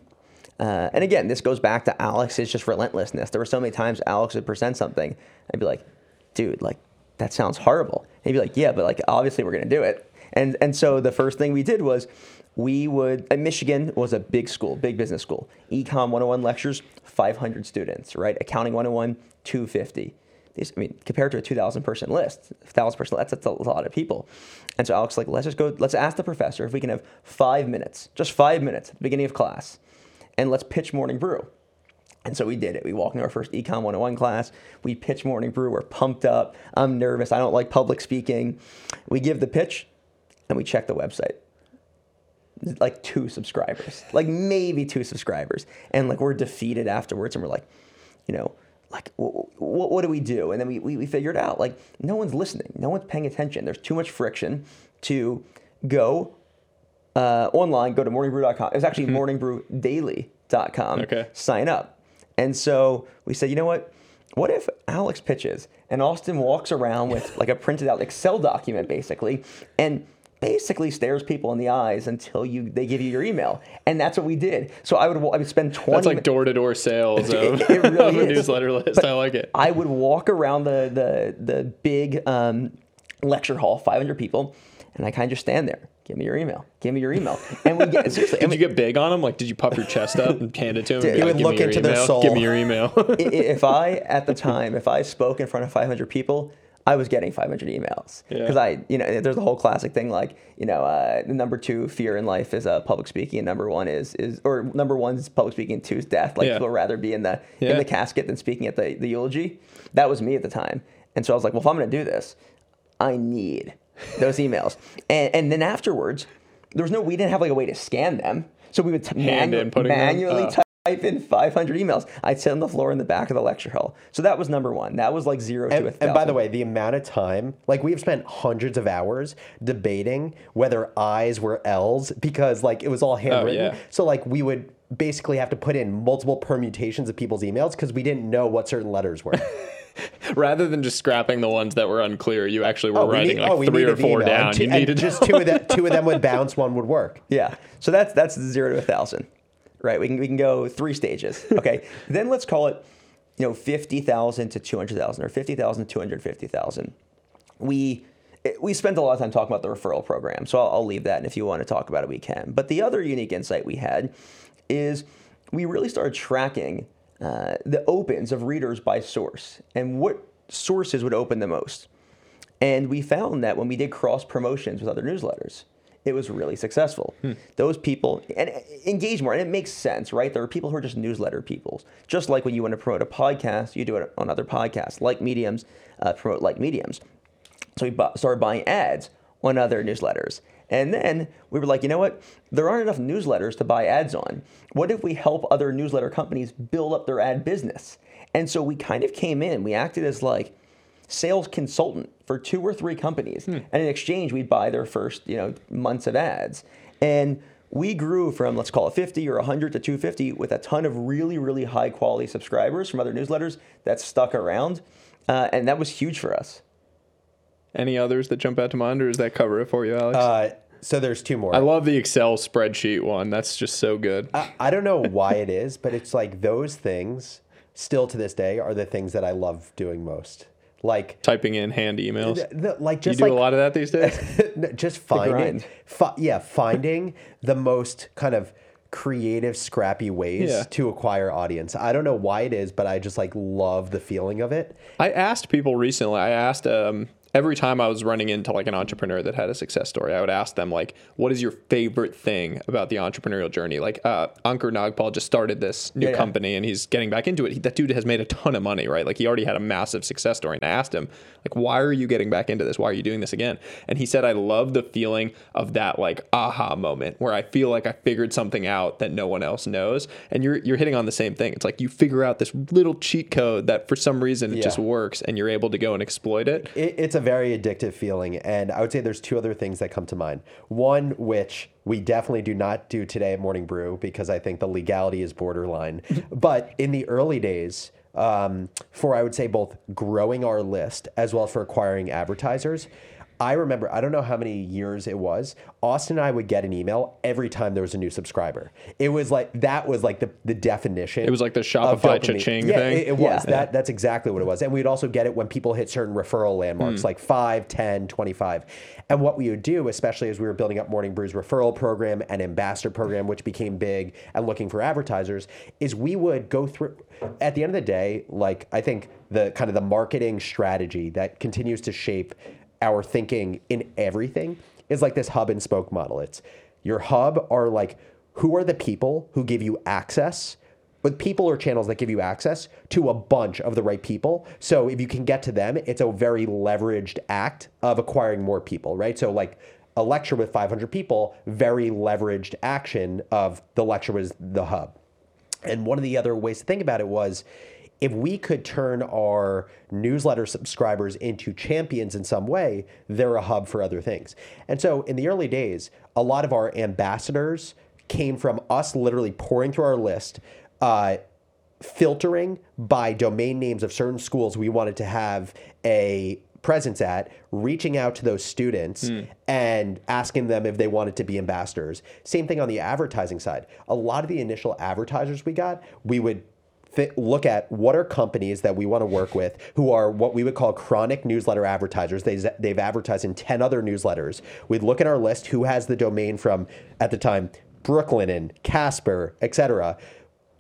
[SPEAKER 1] Uh, and again, this goes back to Alex's just relentlessness. There were so many times Alex would present something, I'd be like, "Dude, like that sounds horrible." And he'd be like, "Yeah, but like obviously we're gonna do it." And and so the first thing we did was we would Michigan was a big school, big business school. Econ 101 lectures, 500 students, right? Accounting 101, 250. These, I mean, compared to a 2,000 person list, 1,000 person, that's, that's a lot of people. And so Alex, like, let's just go, let's ask the professor if we can have five minutes, just five minutes at the beginning of class, and let's pitch Morning Brew. And so we did it. We walked into our first Econ 101 class. We pitch Morning Brew. We're pumped up. I'm nervous. I don't like public speaking. We give the pitch and we check the website. Like two subscribers, like maybe two subscribers. And like we're defeated afterwards and we're like, you know, like, what, what do we do? And then we, we, we figured out, like, no one's listening. No one's paying attention. There's too much friction to go uh, online, go to morningbrew.com. It's actually morningbrew.daily.com.
[SPEAKER 2] Okay.
[SPEAKER 1] Sign up. And so we said, you know what? What if Alex pitches and Austin walks around with like a printed out Excel document basically and basically stares people in the eyes until you they give you your email. And that's what we did. So I would I would spend 20
[SPEAKER 2] That's like door to door sales of,
[SPEAKER 1] It- it really
[SPEAKER 2] of a newsletter list. I like it.
[SPEAKER 1] I would walk around the the the big um, lecture hall, 500 people, and I kind of just stand there. Give me your email. Give me your email. And we get seriously.
[SPEAKER 2] Did
[SPEAKER 1] and
[SPEAKER 2] you get big on them? Like, did you puff your chest up and hand it to him?
[SPEAKER 1] Dude,
[SPEAKER 2] and be
[SPEAKER 1] you
[SPEAKER 2] like,
[SPEAKER 3] would
[SPEAKER 2] "Give me
[SPEAKER 3] look into their soul.
[SPEAKER 2] Give me your email.
[SPEAKER 1] if I at the time, if I spoke in front of 500 people, I was getting 500 emails
[SPEAKER 2] Yeah.
[SPEAKER 1] because I, you know, there's a whole classic thing like, you know, uh, the number two fear in life is uh, public speaking, and number one is is or number one is public speaking, two is death. Like
[SPEAKER 2] Yeah.
[SPEAKER 1] people would rather be in the
[SPEAKER 2] Yeah.
[SPEAKER 1] in the casket than speaking at the the eulogy. That was me at the time, and so I was like, well, if I'm going to do this, I need those emails, and and then afterwards, there was no, we didn't have like a way to scan them, so we would t- manu-
[SPEAKER 2] inputting
[SPEAKER 1] manually
[SPEAKER 2] Oh.
[SPEAKER 1] type type in 500 emails. I'd sit on the floor in the back of the lecture hall. So that was number one. That was like zero to a
[SPEAKER 3] And,
[SPEAKER 1] thousand.
[SPEAKER 3] and by the way, the amount of time, like we've spent hundreds of hours debating whether I's were L's because like it was all oh, handwritten.
[SPEAKER 2] yeah.
[SPEAKER 3] So like we would basically have to put in multiple permutations of people's emails because we didn't know what certain letters were.
[SPEAKER 2] Rather than just scrapping the ones that were unclear, you actually were
[SPEAKER 3] Oh, we
[SPEAKER 2] writing
[SPEAKER 3] need-
[SPEAKER 2] like
[SPEAKER 3] oh,
[SPEAKER 2] three or four
[SPEAKER 3] email. And
[SPEAKER 2] down.
[SPEAKER 3] two-
[SPEAKER 2] you needed
[SPEAKER 3] just two of them. Two of them would bounce. One would work.
[SPEAKER 1] yeah. So that's that's zero to a thousand, right? We can we can go three stages. Okay. then let's call it, you know, fifty thousand to two hundred thousand, or fifty thousand to two hundred fifty thousand. We it- we spent a lot of time talking about the referral program, so I'll, I'll leave that. And if you want to talk about it, we can. But the other unique insight we had is we really started tracking uh, the opens of readers by source and what sources would open the most. And we found that when we did cross promotions with other newsletters, it was really successful. Those people and uh, engage more, and it makes sense, right? There are people who are just newsletter people. Just like when you want to promote a podcast, you do it on other podcasts, like mediums, uh, promote like mediums. So we bu- started buying ads on other newsletters. And then we were like, you know what? There aren't enough newsletters to buy ads on. What if we help other newsletter companies build up their ad business? And so we kind of came in, we acted as like sales consultant for two or three companies. And in exchange, we'd buy their first, you know, months of ads. And we grew from let's call it 50 or 100 to 250 with a ton of really, really high quality subscribers from other newsletters that stuck around. Uh, and that was huge for us.
[SPEAKER 2] Any others that jump out to mind, or does that cover it for you, Alex?
[SPEAKER 3] Uh, so there's two more.
[SPEAKER 2] I love the Excel spreadsheet one. That's just so good.
[SPEAKER 3] I, I don't know why it is, but it's like those things still to this day are the things that I love doing most. Like,
[SPEAKER 2] Typing in hand emails.
[SPEAKER 3] the, the- like
[SPEAKER 2] you
[SPEAKER 3] just
[SPEAKER 2] do
[SPEAKER 3] like
[SPEAKER 2] a lot of that these days.
[SPEAKER 3] Just finding fi- yeah finding the most kind of creative scrappy ways
[SPEAKER 2] Yeah.
[SPEAKER 3] to acquire audience i don't know why it is but i just like love the feeling of it
[SPEAKER 2] I asked people recently. I asked um, every time I was running into like an entrepreneur that had a success story, I would ask them like, "What is your favorite thing about the entrepreneurial journey?" Like, uh, Ankur Nagpal just started this new
[SPEAKER 1] Yeah, yeah.
[SPEAKER 2] company and he's getting back into it. He, that dude has made a ton of money, right? Like, he already had a massive success story. And I asked him, like, "Why are you getting back into this? Why are you doing this again?" And he said, "I love the feeling of that like aha moment where I feel like I figured something out that no one else knows." And you're you're hitting on the same thing. It's like you figure out this little cheat code that for some reason it
[SPEAKER 3] Yeah.
[SPEAKER 2] just works and you're able to go and exploit it.
[SPEAKER 3] it, it's a very addictive feeling and i would say there's two other things that come to mind. One which we definitely do not do today at morning brew because i think the legality is borderline but in the early days um, for i would say both growing our list as well as for acquiring advertisers I remember, I don't know how many years it was. Austin and I would get an email every time there was a new subscriber. It was like, that was like the, the definition.
[SPEAKER 2] It was like the Shopify cha-ching
[SPEAKER 3] yeah,
[SPEAKER 2] thing?
[SPEAKER 3] It, it was.
[SPEAKER 1] Yeah.
[SPEAKER 3] That, that's exactly what it was. And we'd also get it when people hit certain referral landmarks, hmm. like 5, 10, 25. And what we would do, especially as we were building up Morning Brew's referral program and ambassador program, which became big and looking for advertisers, is we would go through, at the end of the day, like I think the kind of the marketing strategy that continues to shape our thinking in everything is like this hub and spoke model. It's your hub are like, who are the people who give you access with people or channels that give you access to a bunch of the right people. So if you can get to them, it's a very leveraged act of acquiring more people, right? So like a lecture with 500 people, very leveraged action of the lecture was the hub. And one of the other ways to think about it was if we could turn our newsletter subscribers into champions in some way, they're a hub for other things. And so in the early days, a lot of our ambassadors came from us literally pouring through our list, uh, filtering by domain names of certain schools we wanted to have a presence at, reaching out to those students and asking them if they wanted to be ambassadors. Same thing on the advertising side. A lot of the initial advertisers we got, we would th- look at what are companies that we want to work with who are what we would call chronic newsletter advertisers. They, they've advertised in 10 other newsletters. We'd look at our list who has the domain from, at the time, Brooklinen and Casper, etc.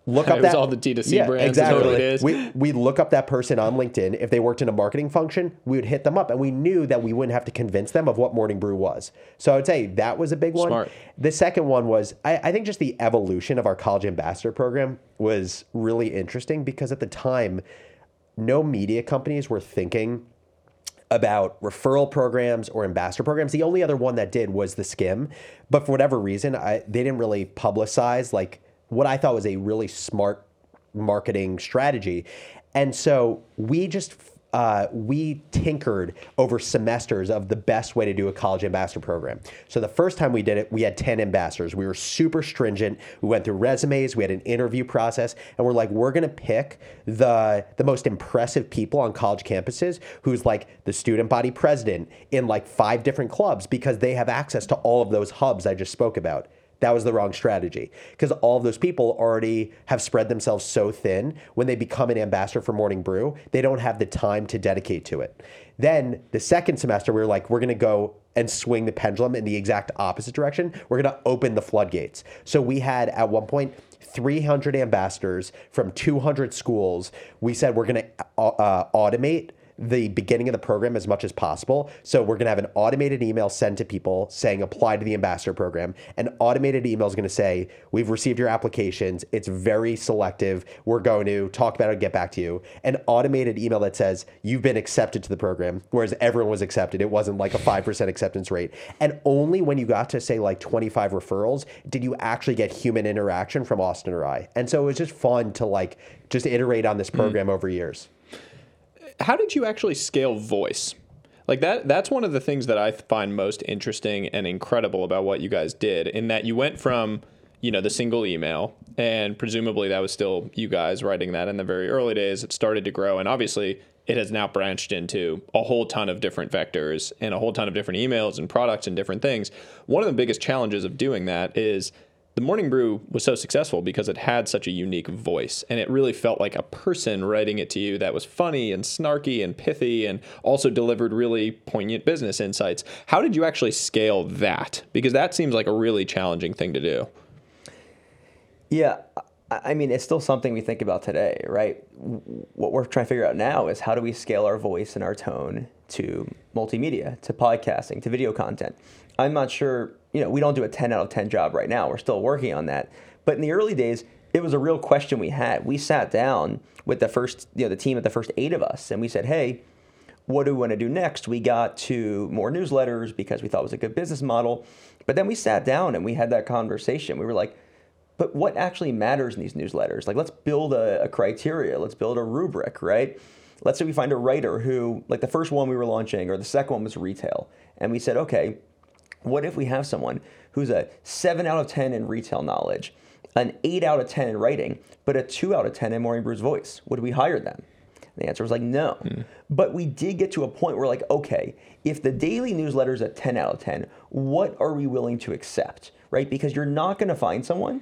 [SPEAKER 3] Look up that
[SPEAKER 2] all the D2C brands, it
[SPEAKER 3] Exactly. We we look up that person on LinkedIn. If they worked in a marketing function, we would hit them up, and we knew that we wouldn't have to convince them of what Morning Brew was. So I would say that was a big one.
[SPEAKER 2] Smart.
[SPEAKER 3] The second one was I, I think just the evolution of our college ambassador program was really interesting because at the time, no media companies were thinking about referral programs or ambassador programs. The only other one that did was theSkimm, but for whatever reason, I, they didn't really publicize like what I thought was a really smart marketing strategy. And so we just uh, we tinkered over semesters of the best way to do a college ambassador program. So the first time we did it, we had 10 ambassadors. We were super stringent. We went through resumes, we had an interview process, and we're like, we're gonna pick the the most impressive people on college campuses who's like the student body president in like five different clubs because they have access to all of those hubs I just spoke about. That was the wrong strategy because all of those people already have spread themselves so thin. When they become an ambassador for Morning Brew, they don't have the time to dedicate to it. Then the second semester, we were like, we're going to go and swing the pendulum in the exact opposite direction. We're going to open the floodgates. So we had at one point 300 ambassadors from 200 schools. We said we're going to uh, automate the beginning of the program as much as possible. So we're going to have an automated email sent to people saying apply to the ambassador program. An automated email is going to say, we've received your applications. It's very selective. We're going to talk about it and get back to you. An automated email that says you've been accepted to the program, whereas everyone was accepted. It wasn't like a 5% acceptance rate. And only when you got to say like 25 referrals did you actually get human interaction from Austin or I. And so it was just fun to like just iterate on this mm. program over years.
[SPEAKER 2] How did you actually scale voice? Like that that's one of the things that I find most interesting and incredible about what you guys did in that you went from, you know, the single email and presumably that was still you guys writing that in the very early days. It started to grow and obviously it has now branched into a whole ton of different vectors and a whole ton of different emails and products and different things. One of the biggest challenges of doing that is the Morning Brew was so successful because it had such a unique voice and it really felt like a person writing it to you that was funny and snarky and pithy and also delivered really poignant business insights. How did you actually scale that? Because that seems like a really challenging thing to do.
[SPEAKER 1] Yeah, I mean, it's still something we think about today, right? What we're trying to figure out now is how do we scale our voice and our tone to multimedia, to podcasting, to video content. I'm not sure, you know, we don't do a 10 out of 10 job right now. We're still working on that. But in the early days, it was a real question we had. We sat down with the first, you know, the team at the first eight of us, and we said, hey, what do we want to do next? We got to more newsletters because we thought it was a good business model. But then we sat down and we had that conversation. We were like, but what actually matters in these newsletters? Like, let's build a, a criteria, let's build a rubric, right? Let's say we find a writer who, like the first one we were launching or the second one was retail. And we said, okay, what if we have someone who's a 7 out of 10 in retail knowledge, an 8 out of 10 in writing, but a 2 out of 10 in Morning Brew's voice? Would we hire them? The answer was like no. Hmm. But we did get to a point where like, okay, if the daily newsletter is a 10 out of 10, what are we willing to accept? Right? Because you're not going to find someone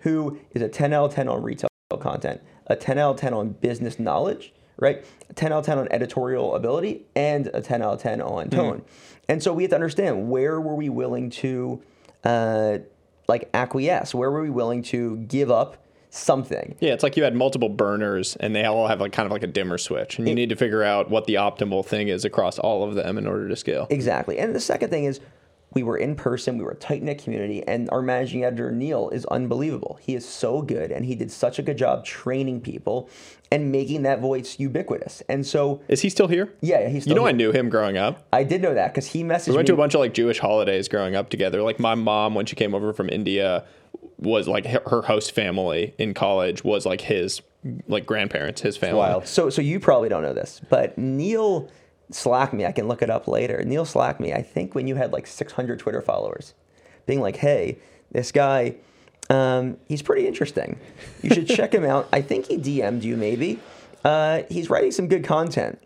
[SPEAKER 1] who is a 10 out of 10 on retail content, a 10 out of 10 on business knowledge, right? 10 out of 10 on editorial ability, and a 10 out of 10 on tone. And so we have to understand where were we willing to uh, like acquiesce? Where were we willing to give up something?
[SPEAKER 2] Yeah, it's like you had multiple burners and they all have like kind of like a dimmer switch. And you need to figure out what the optimal thing is across all of them in order to scale.
[SPEAKER 1] Exactly. And the second thing is we were in person, we were a tight knit community, and our managing editor, Neil, is unbelievable. He is so good, and he did such a good job training people and making that voice ubiquitous. And so,
[SPEAKER 2] Is he still here?
[SPEAKER 1] yeah, he's
[SPEAKER 2] You
[SPEAKER 1] still
[SPEAKER 2] know, I knew him growing up.
[SPEAKER 1] I did know that because he messaged
[SPEAKER 2] We went
[SPEAKER 1] me.
[SPEAKER 2] to a bunch of like Jewish holidays growing up together. Like my mom, when she came over from India, was like her host family in college was like his like grandparents, his family.
[SPEAKER 3] wild.
[SPEAKER 1] So, so you probably don't know this, but Neil slacked me. I can look it up later. Neil slacked me. I think when you had like 600 Twitter followers, being like, "Hey, this guy, um, he's pretty interesting. You should check him out." I think he DM'd you maybe. Uh, he's writing some good content.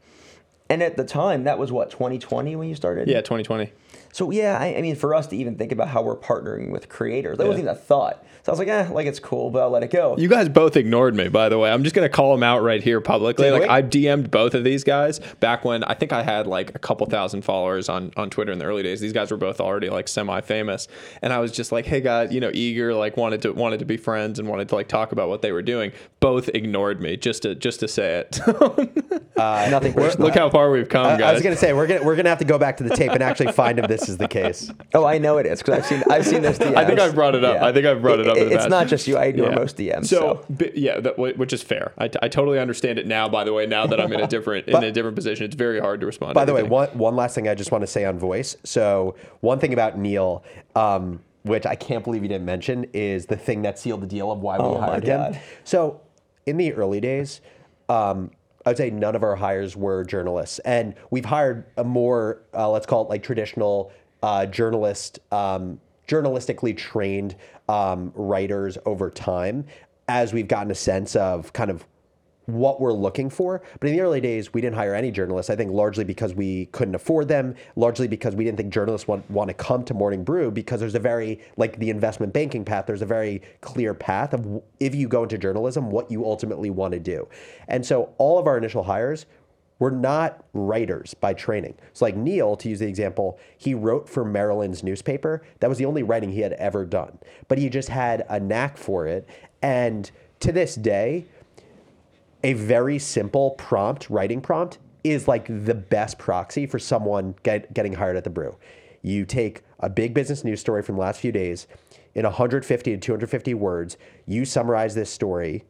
[SPEAKER 1] And at the time, that was what 2020 when you started.
[SPEAKER 2] Yeah, 2020.
[SPEAKER 1] So yeah, I, I mean, for us to even think about how we're partnering with creators, that wasn't even a thought. So I was like, eh, like it's cool, but I'll let it go.
[SPEAKER 2] You guys both ignored me, by the way. I'm just gonna call them out right here publicly.
[SPEAKER 3] Did
[SPEAKER 2] like? I DM'd both of these guys back when I think I had like a couple thousand followers on on Twitter in the early days. These guys were both already like semi-famous, and I was just like, hey guys, you know, eager, like wanted to wanted to be friends and wanted to like talk about what they were doing. Both ignored me just to just to say it.
[SPEAKER 1] Nothing.
[SPEAKER 2] Look how far we've come,
[SPEAKER 3] I,
[SPEAKER 2] guys.
[SPEAKER 3] I was gonna say we're gonna we're gonna have to go back to the tape and actually find if this is the case.
[SPEAKER 1] Oh, I know it is because I've seen I've seen this DMs.
[SPEAKER 2] I think I've brought it up. I think I've brought it up in the
[SPEAKER 1] it's not just you. I ignore
[SPEAKER 2] Yeah.
[SPEAKER 1] most DMs.
[SPEAKER 2] So,
[SPEAKER 1] So,
[SPEAKER 2] yeah, that, which is fair. I, I totally understand it now. By the way, now that I'm in a different in a different position, it's very hard to respond.
[SPEAKER 3] By
[SPEAKER 2] to
[SPEAKER 3] the way, one one last thing I just want to say on voice. So one thing about Neil, um, which I can't believe you didn't mention, is the thing that sealed the deal of why we
[SPEAKER 1] Oh
[SPEAKER 3] hired him. So in the early days, um, I would say none of our hires were journalists, and we've hired a more uh, let's call it like traditional uh, journalist, um, journalistically trained um, writers over time. As we've gotten a sense of kind of what we're looking for. But in the early days, we didn't hire any journalists. I think largely because we couldn't afford them, largely because we didn't think journalists want, want to come to Morning Brew because there's a very, like the investment banking path, there's a very clear path of if you go into journalism, what you ultimately want to do. And so all of our initial hires were not writers by training. So, like Neil, to use the example, he wrote for Maryland's newspaper. That was the only writing he had ever done. But he just had a knack for it. And to this day, a very simple prompt, writing prompt, is like the best proxy for someone get, getting hired at the brew. You take a big business news story from the last few days in 150 to 250 words, you summarize this story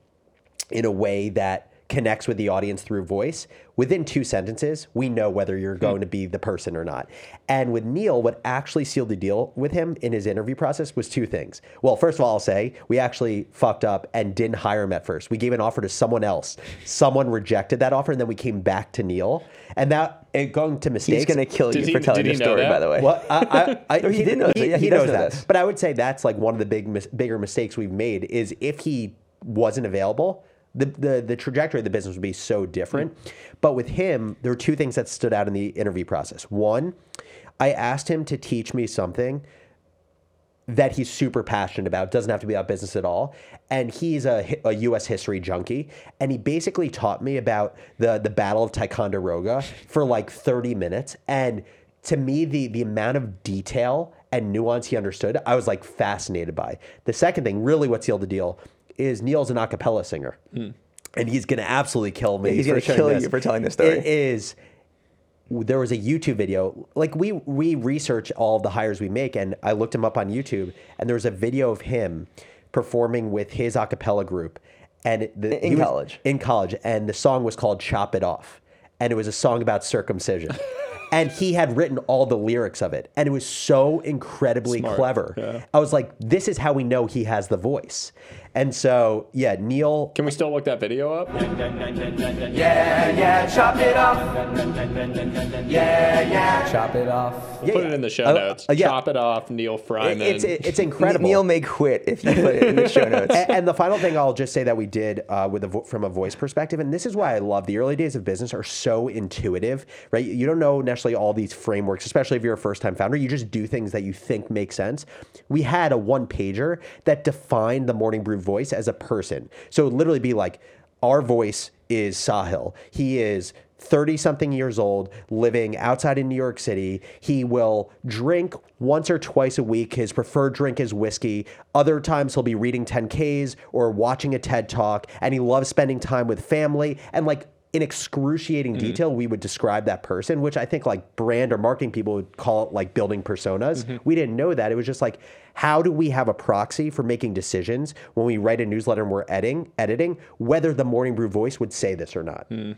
[SPEAKER 3] in a way that connects with the audience through voice. Within two sentences, we know whether you're hmm. going to be the person or not. And with Neil, what actually sealed the deal with him in his interview process was two things. Well, first of all, I'll say we actually fucked up and didn't hire him at first. We gave an offer to someone else. Someone rejected that offer, and then we came back to Neil. And that it going to mistakes.
[SPEAKER 1] he's gonna kill
[SPEAKER 2] Did
[SPEAKER 1] you
[SPEAKER 2] he-
[SPEAKER 1] for telling
[SPEAKER 2] did he
[SPEAKER 1] the story.
[SPEAKER 2] that?
[SPEAKER 1] By the way,
[SPEAKER 3] Well, I, I, I,
[SPEAKER 1] No, he did know this. Yeah, he does
[SPEAKER 3] knows
[SPEAKER 1] know
[SPEAKER 3] that.
[SPEAKER 1] this.
[SPEAKER 3] But I would say that's like one of the big, mis- bigger mistakes we've made is if he wasn't available, the, the the trajectory of the business would be so different. But with him, there were two things that stood out in the interview process. One, I asked him to teach me something that he's super passionate about. Doesn't have to be about business at all. And he's a, a U.S. history junkie. And he basically taught me about the the Battle of Ticonderoga for like 30 minutes. And to me, the the amount of detail and nuance he understood, I was like fascinated by. The second thing, really, what sealed the deal, is Neil's an a cappella singer. And he's gonna absolutely kill me.
[SPEAKER 1] he's gonna kill
[SPEAKER 3] this.
[SPEAKER 1] you for telling this story.
[SPEAKER 3] It is there was a YouTube video. Like we we research all the hires we make, and I looked him up on YouTube, and there was a video of him performing with his a cappella group, and the,
[SPEAKER 1] In college.
[SPEAKER 3] in college, and the song was called "Chop It Off," and it was a song about circumcision. And he had written all the lyrics of it, and it was so incredibly
[SPEAKER 2] Smart,
[SPEAKER 3] clever.
[SPEAKER 2] yeah.
[SPEAKER 3] I was like, "This is how we know he has the voice." And so, yeah, Neil
[SPEAKER 2] Can we still look that video up?
[SPEAKER 7] Yeah, yeah, chop it off.
[SPEAKER 3] yeah, yeah, chop it off.
[SPEAKER 2] We'll yeah, Put it in the show
[SPEAKER 3] Uh,
[SPEAKER 2] notes.
[SPEAKER 3] uh, yeah.
[SPEAKER 2] Chop it off, Neil Freyman.
[SPEAKER 3] It's it's incredible.
[SPEAKER 1] Neil may quit if you put it in the show notes.
[SPEAKER 3] and, and the final thing I'll just say that we did uh, with a vo- from a voice perspective, and this is why I love the early days of business are so intuitive, right? You don't know necessarily all these frameworks, especially if you're a first time founder. You just do things that you think make sense. We had a one pager that defined the Morning Brew voice as a person. So literally be like, our voice is Sahil. He is 30 something years old, living outside in New York City. He will drink once or twice a week. His preferred drink is whiskey. Other times he'll be reading 10Ks or watching a TED talk, and he loves spending time with family. And like in excruciating mm-hmm. detail, we would describe that person, which I think like brand or marketing people would call it like building personas. Mm-hmm. We didn't know that. It was just like, how do we have a proxy for making decisions when we write a newsletter and we're editing, editing, whether the Morning Brew voice would say this or not? Mm.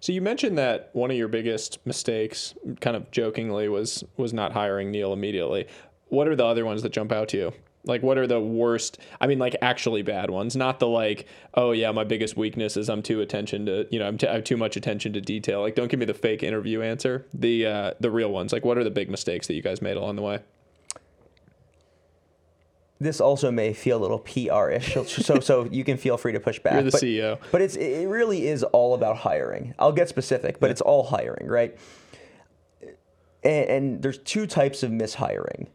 [SPEAKER 2] So you mentioned that one of your biggest mistakes, kind of jokingly, was was not hiring Neil immediately. What are the other ones that jump out to you? Like, what are the worst? I mean, like actually bad ones, not the like, oh yeah, my biggest weakness is I'm too attention to, you know, I'm t- I have too much attention to detail. Like, don't give me the fake interview answer. The uh, the real ones. Like, what are the big mistakes that you guys made along the way?
[SPEAKER 1] this also may feel a little PR-ish, so so, so you can feel free to push back.
[SPEAKER 2] You're the
[SPEAKER 1] but,
[SPEAKER 2] CEO.
[SPEAKER 1] but it's it really is all about hiring. I'll get specific, but it's all hiring, right? And, and there's two types of mishiring,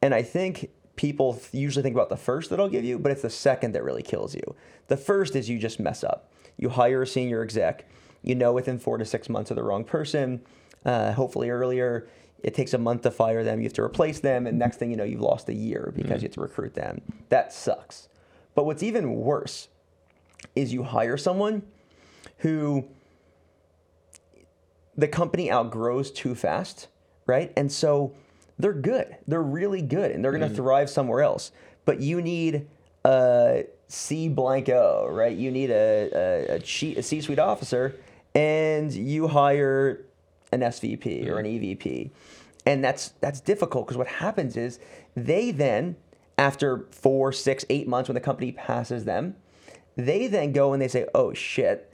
[SPEAKER 1] and I think people usually think about the first that I'll give you, but it's the second that really kills you. The first is you just mess up. You hire a senior exec, you know within four to six months of the wrong person, uh, hopefully earlier. It takes a month to fire them. You have to replace them, and next thing you know, you've lost a year because you have to recruit them. That sucks. But what's even worse is you hire someone who the company outgrows too fast, right? And so they're good. They're really good, and they're going to mm. thrive somewhere else. But you need a C blank O, right? You need a, a, a, a C-suite officer, and you hire an SVP or mm. an EVP, and that's that's difficult because what happens is they then, after four, six, eight months, when the company passes them, they then go and they say, "Oh shit."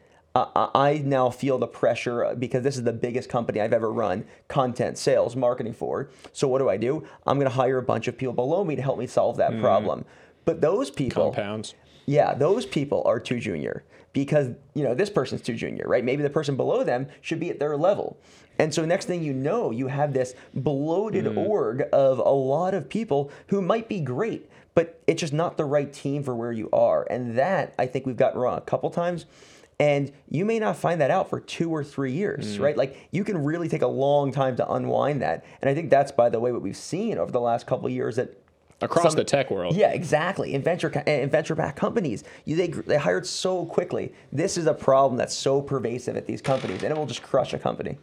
[SPEAKER 1] I- I now feel the pressure uh, because this is the biggest company I've ever run content, sales, marketing for. So, what do I do? I'm going to hire a bunch of people below me to help me solve that mm-hmm. problem. But those people,
[SPEAKER 2] Compounds.
[SPEAKER 1] yeah, those people are too junior because you know this person's too junior, right? Maybe the person below them should be at their level. And so next thing you know, you have this bloated mm. org of a lot of people who might be great, but it's just not the right team for where you are. And that I think we've gotten wrong a couple times. And you may not find that out for two or three years, right? Like you can really take a long time to unwind that. And I think that's, by the way, what we've seen over the last couple of years that
[SPEAKER 2] Across
[SPEAKER 1] some-
[SPEAKER 2] the tech world.
[SPEAKER 1] yeah, exactly. In venture in venture backed companies, you, they they hired so quickly. This is a problem that's so pervasive at these companies, and it will just crush a company.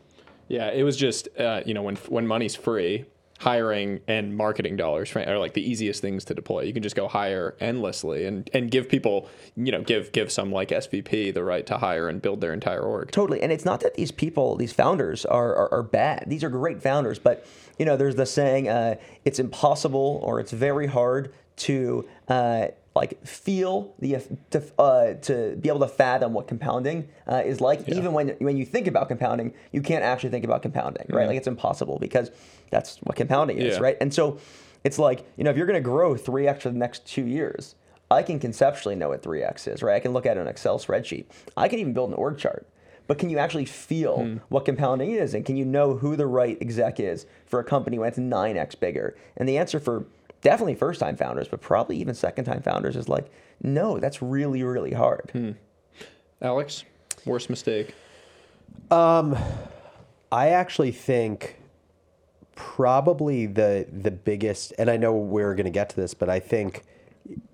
[SPEAKER 2] Yeah, it was just uh, you know when when money's free, hiring and marketing dollars are like the easiest things to deploy. You can just go hire endlessly and and give people you know give give some like SVP the right to hire and build their entire org.
[SPEAKER 1] Totally, and it's not that these people, these founders, are are, are bad. These are great founders, but you know, there's the saying, uh, it's impossible or it's very hard to. Uh, like feel the to, uh, to be able to fathom what compounding uh, is like. Even when when you think about compounding, you can't actually think about compounding, right? Like it's impossible because that's what compounding is,
[SPEAKER 2] Yeah.
[SPEAKER 1] right? And so it's like you know if you're going to grow three x for the next two years, I can conceptually know what three x is, right? I can look at an Excel spreadsheet. I can even build an org chart. But can you actually feel what compounding is, and can you know who the right exec is for a company when it's nine x bigger? And the answer for definitely first time founders, but probably even second time founders is like, no, that's really really hard.
[SPEAKER 2] Alex, worst mistake.
[SPEAKER 3] Um, I actually think probably the the biggest, and I know we're going to get to this, but I think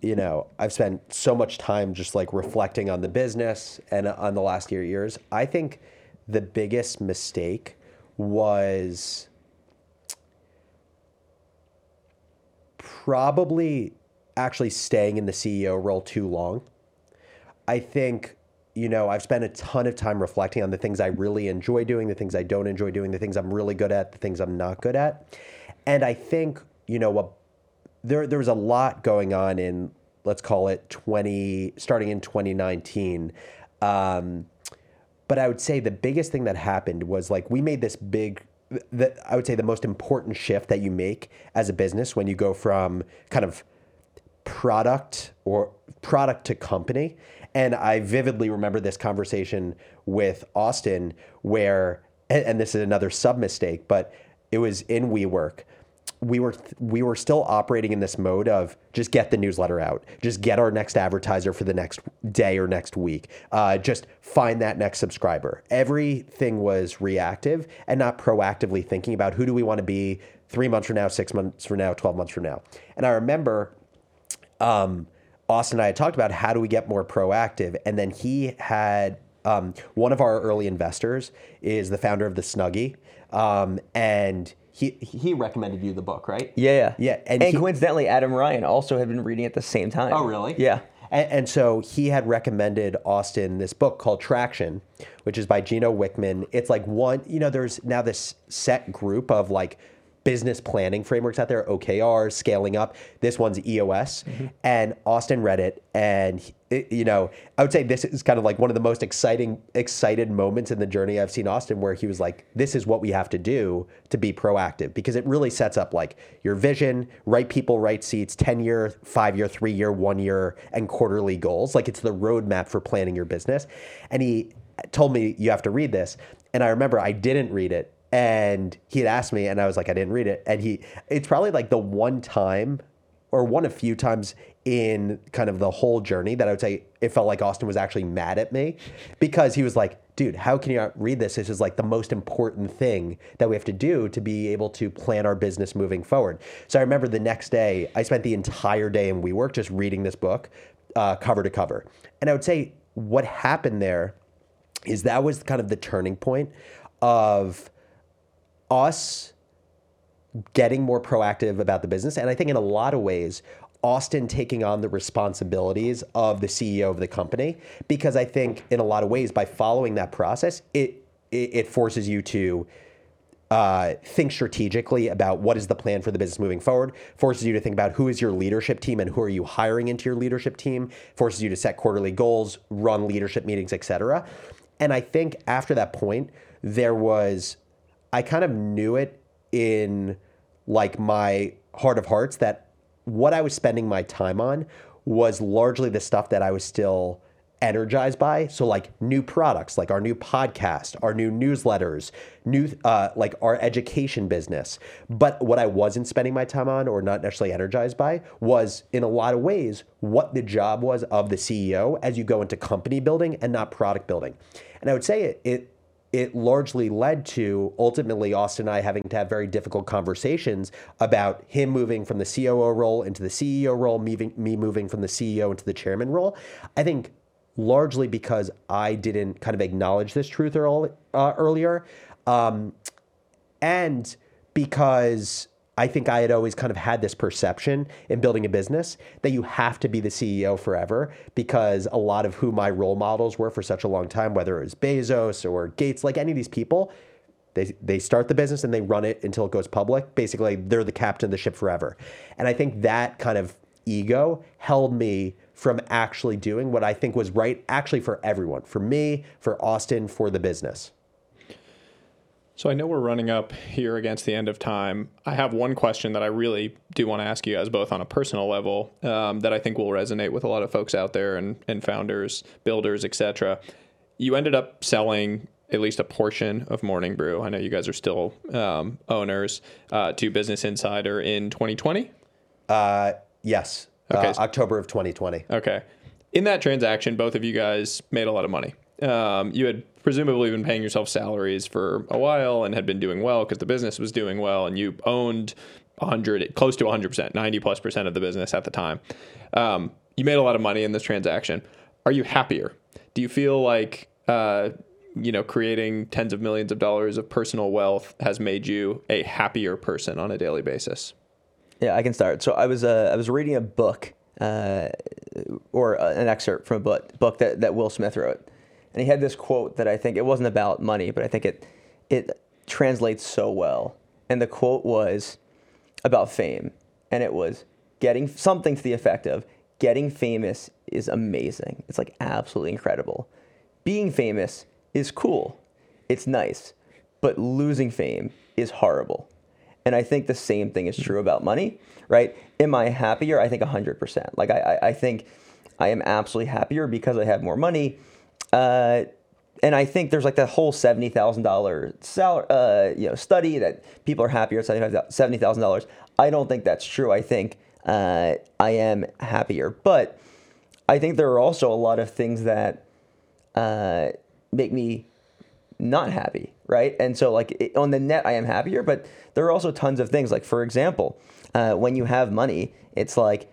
[SPEAKER 3] you know I've spent so much time just like reflecting on the business and on the last year years. I think the biggest mistake was probably actually staying in the CEO role too long. I think, you know, I've spent a ton of time reflecting on the things I really enjoy doing, the things I don't enjoy doing, the things I'm really good at, the things I'm not good at. And I think, you know, a, there there was a lot going on in let's call it 20 starting in 2019. Um, but I would say the biggest thing that happened was like we made this big that I would say the most important shift that you make as a business when you go from kind of product or product to company. And I vividly remember this conversation with Austin where and, and this is another sub mistake, but it was in WeWork. We were we were still operating in this mode of just get the newsletter out, just get our next advertiser for the next day or next week, uh, just find that next subscriber. Everything was reactive and not proactively thinking about who do we want to be three months from now, six months from now, twelve months from now. And I remember um, Austin and I had talked about how do we get more proactive, and then he had um, one of our early investors is the founder of the Snuggie, um, and he he recommended you the book, right?
[SPEAKER 1] Yeah, yeah,
[SPEAKER 3] Yeah,
[SPEAKER 1] And,
[SPEAKER 3] and he-
[SPEAKER 1] coincidentally, Adam Ryan also had been reading at the same time.
[SPEAKER 3] Oh, really?
[SPEAKER 1] Yeah.
[SPEAKER 3] And, and so he had recommended Austin this book called Traction, which is by Gino Wickman. It's like one, you know, there's now this set group of like business planning frameworks out there, OKR, scaling up. This one's EOS, mm-hmm. and Austin read it, and it- you know, I would say this is kind of like one of the most exciting, excited moments in the journey I've seen Austin, where he was like, "This is what we have to do to be proactive," because it really sets up like your vision, right people, right seats, ten year, five year, three year, one year, and quarterly goals. Like it's the roadmap for planning your business. And he told me you have to read this, and I remember I didn't read it and he had asked me and i was like i didn't read it. And he it's probably like the one time or one of few times in kind of the whole journey that i would say it felt like austin was actually mad at me because he was like dude how can you not read this? This is like the most important thing that we have to do to be able to plan our business moving forward. So i remember the next day i spent the entire day in WeWork just reading this book uh, cover to cover. And i would say what happened there is that was kind of the turning point of us getting more proactive about the business. And I think in a lot of ways, Austin taking on the responsibilities of the CEO of the company, because I think in a lot of ways, by following that process, it it, it forces you to uh, think strategically about what is the plan for the business moving forward, forces you to think about who is your leadership team and who are you hiring into your leadership team, forces you to set quarterly goals, run leadership meetings, etc. And I think after that point, there was, I kind of knew it in like my heart of hearts that what I was spending my time on was largely the stuff that I was still energized by. So like new products, like our new podcast, our new newsletters, new uh, like our education business. But what I wasn't spending my time on, or not necessarily energized by, was in a lot of ways what the job was of the CEO as you go into company building and not product building. And I would say it. it it largely led to ultimately Austin and I having to have very difficult conversations about him moving from the COO role into the CEO role, me, me moving from the CEO into the chairman role. I think largely because I didn't kind of acknowledge this truth uh, earlier, um, and because I think I had always kind of had this perception in building a business that you have to be the CEO forever because a lot of who my role models were for such a long time, whether it was Bezos or Gates, like any of these people, they, they start the business and they run it until it goes public. Basically, they're the captain of the ship forever. And I think that kind of ego held me from actually doing what I think was right, actually, for everyone for me, for Austin, for the business.
[SPEAKER 2] So I know we're running up here against the end of time. I have one question that I really do want to ask you guys both on a personal level um, that I think will resonate with a lot of folks out there and, and founders, builders, etc. You ended up selling at least a portion of Morning Brew. I know you guys are still um, owners uh, to Business Insider in 2020.
[SPEAKER 3] Uh, yes,
[SPEAKER 2] Okay.
[SPEAKER 3] uh, October of 2020.
[SPEAKER 2] Okay. In that transaction, both of you guys made a lot of money. Um, you had presumably been paying yourself salaries for a while and had been doing well because the business was doing well, and you owned 100, close to 100%, 90 plus percent of the business at the time. Um, you made a lot of money in this transaction. Are you happier? Do you feel like, uh, you know, creating tens of millions of dollars of personal wealth has made you a happier person on a daily basis?
[SPEAKER 1] Yeah, I can start. So I was uh, I was reading a book uh, or uh, an excerpt from a book, book that, that Will Smith wrote, and he had this quote that I think it wasn't about money, but I think it it translates so well. And the quote was about fame, and it was getting something to the effect of getting famous is amazing. It's like absolutely incredible. Being famous is cool. It's nice, but losing fame is horrible. And I think the same thing is true about money, right? Am I happier? I think 100%. Like, I, I, I think I am absolutely happier because I have more money. Uh, and I think there's like that whole $70,000 salary, uh, you know, study that people are happier at $70,000. I don't think that's true. I think uh, I am happier. But I think there are also a lot of things that uh, make me not happy, right? And so, like it, on the net, I am happier, but there are also tons of things. Like for example, uh, when you have money, it's like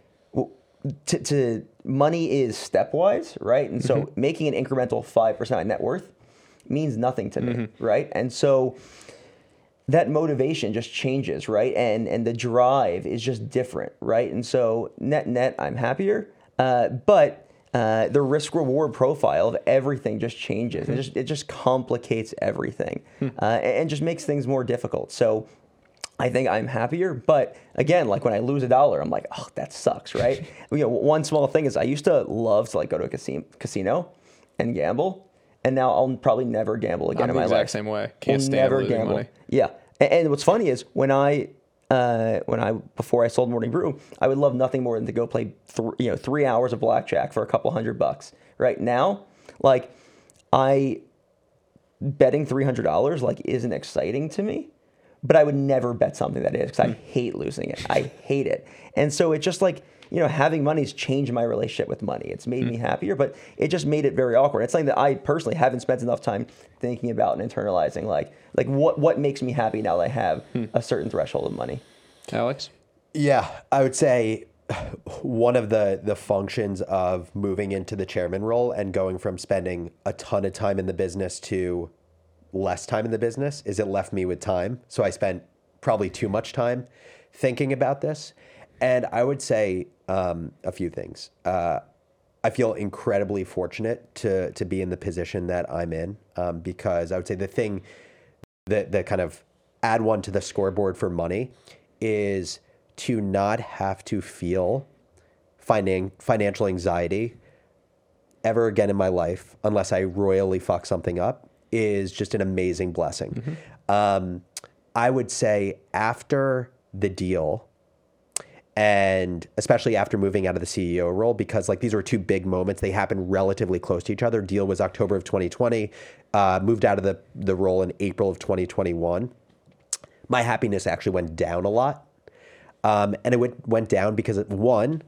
[SPEAKER 1] to, to money is stepwise, right? And so making an incremental five percent of net worth means nothing to me, right? And so that motivation just changes, right? And and the drive is just different, right? And so net net, I'm happier, uh, but uh, the risk reward profile of everything just changes. It just it just complicates everything, uh, and, and just makes things more difficult. So I think I'm happier. But again, like when I lose a dollar, I'm like, oh, that sucks, right? you know, one small thing is I used to love to like go to a casino, casino and gamble, and now I'll probably never gamble again
[SPEAKER 2] I'm
[SPEAKER 1] in
[SPEAKER 2] the
[SPEAKER 1] my
[SPEAKER 2] exact
[SPEAKER 1] life.
[SPEAKER 2] same way. Can't
[SPEAKER 1] Will
[SPEAKER 2] stand losing money.
[SPEAKER 1] Yeah, and, and what's funny is when I uh, when I before I sold Morning Brew, I would love nothing more than to go play th- you know three hours of blackjack for a couple hundred bucks. Right now, like I betting three hundred dollars like isn't exciting to me, but I would never bet something that is because I hmm. hate losing it. I hate it, and so it just like you know having money's changed my relationship with money. It's made me hmm. happier, but it just made it very awkward. It's something that I personally haven't spent enough time thinking about and internalizing. Like like what what makes me happy now that I have hmm. a certain threshold of money.
[SPEAKER 2] Alex?
[SPEAKER 3] Yeah, I would say one of the the functions of moving into the chairman role and going from spending a ton of time in the business to less time in the business is it left me with time. So I spent probably too much time thinking about this, and I would say um, a few things. Uh, I feel incredibly fortunate to to be in the position that I'm in um, because I would say the thing that that kind of add one to the scoreboard for money is to not have to feel finan- financial anxiety ever again in my life unless I royally fuck something up is just an amazing blessing. Um, I would say after the deal, and especially after moving out of the CEO role, because like these were two big moments, they happened relatively close to each other. Deal was October of 2020, uh, moved out of the, the role in April of 2021. My happiness actually went down a lot. Um, and it went, went down because, one,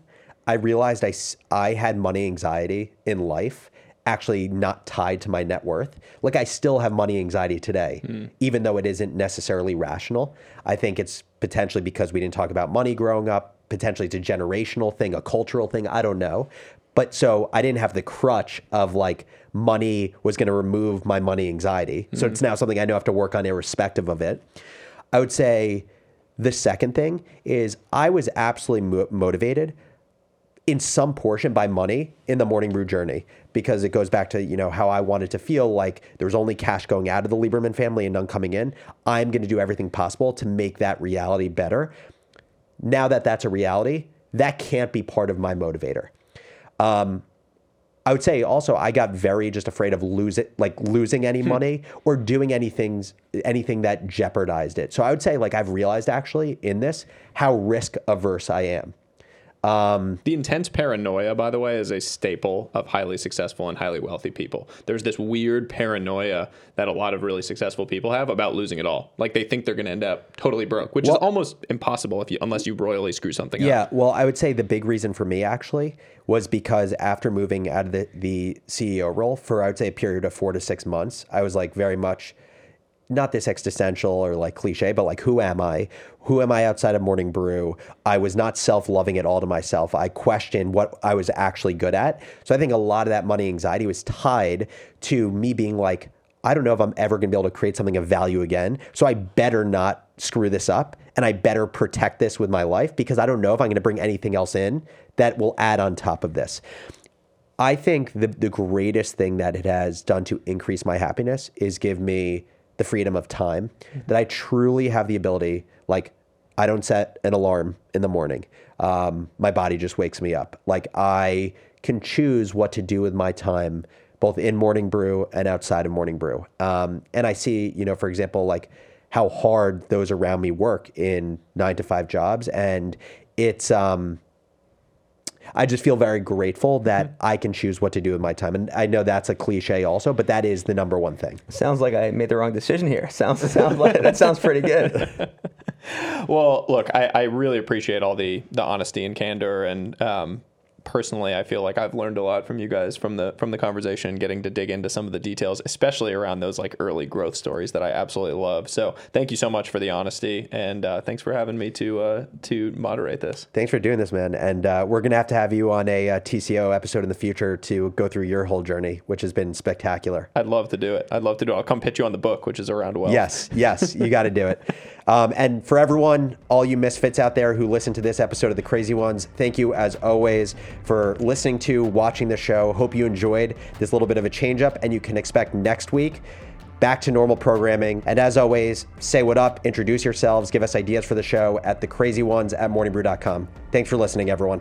[SPEAKER 3] I realized I, I had money anxiety in life, actually not tied to my net worth. Like, I still have money anxiety today, hmm. even though it isn't necessarily rational. I think it's potentially because we didn't talk about money growing up. Potentially, it's a generational thing, a cultural thing. I don't know. But so I didn't have the crutch of like money was going to remove my money anxiety. So hmm. it's now something I know I have to work on irrespective of it. I would say the second thing is I was absolutely mo- motivated in some portion by money in the morning brew journey because it goes back to you know how I wanted to feel like there was only cash going out of the Lieberman family and none coming in. I'm going to do everything possible to make that reality better. Now that that's a reality, that can't be part of my motivator. Um, I would say also I got very just afraid of lose it, like losing any money or doing anything anything that jeopardized it. So I would say like I've realized actually in this how risk averse I am.
[SPEAKER 2] Um, the intense paranoia, by the way, is a staple of highly successful and highly wealthy people. There's this weird paranoia that a lot of really successful people have about losing it all. Like they think they're going to end up totally broke, which
[SPEAKER 3] Well-
[SPEAKER 2] is almost impossible if you unless you royally screw something
[SPEAKER 3] Yeah,
[SPEAKER 2] up.
[SPEAKER 3] Yeah, well, I would say the big reason for me actually was because after moving out of the, the CEO role for I would say a period of four to six months, I was like very much not this existential or like cliche, but like who am I? Who am I outside of Morning Brew? I was not self-loving at all to myself. I questioned what I was actually good at. So I think a lot of that money anxiety was tied to me being like, I don't know if I'm ever going to be able to create something of value again. So I better not screw this up and I better protect this with my life because I don't know if I'm going to bring anything else in that will add on top of this. I think the, the greatest thing that it has done to increase my happiness is give me the freedom of time that I truly have the ability, like, I don't set an alarm in the morning. Um, my body just wakes me up. Like, I can choose what to do with my time, both in morning brew and outside of morning brew. Um, and I see, you know, for example, like how hard those around me work in nine to five jobs. And it's, um, I just feel very grateful that I can choose what to do with my time. And I know that's a cliche also, but that is the number one thing.
[SPEAKER 1] Sounds like I made the wrong decision here. Sounds sounds like that sounds pretty good.
[SPEAKER 2] Well, look, I, I really appreciate all the the honesty and candor, and um, personally, I feel like I've learned a lot from you guys from the from the conversation, getting to dig into some of the details, especially around those like early growth stories that I absolutely love. So, thank you so much for the honesty, and uh, thanks for having me to uh, to moderate this.
[SPEAKER 3] Thanks for doing this, man. And uh, we're going to have to have you on a uh, TCO episode in the future to go through your whole journey, which has been spectacular.
[SPEAKER 2] I'd love to do it. I'd love to do it. I'll come pitch you on the book, which is around well.
[SPEAKER 3] Yes, yes, you got to do it. Um, and for everyone, all you misfits out there who listen to this episode of The Crazy Ones, thank you as always for listening to, watching the show. Hope you enjoyed this little bit of a change up, and you can expect next week back to normal programming. And as always, say what up, introduce yourselves, give us ideas for the show at thecrazyones at morningbrew.com. Thanks for listening, everyone.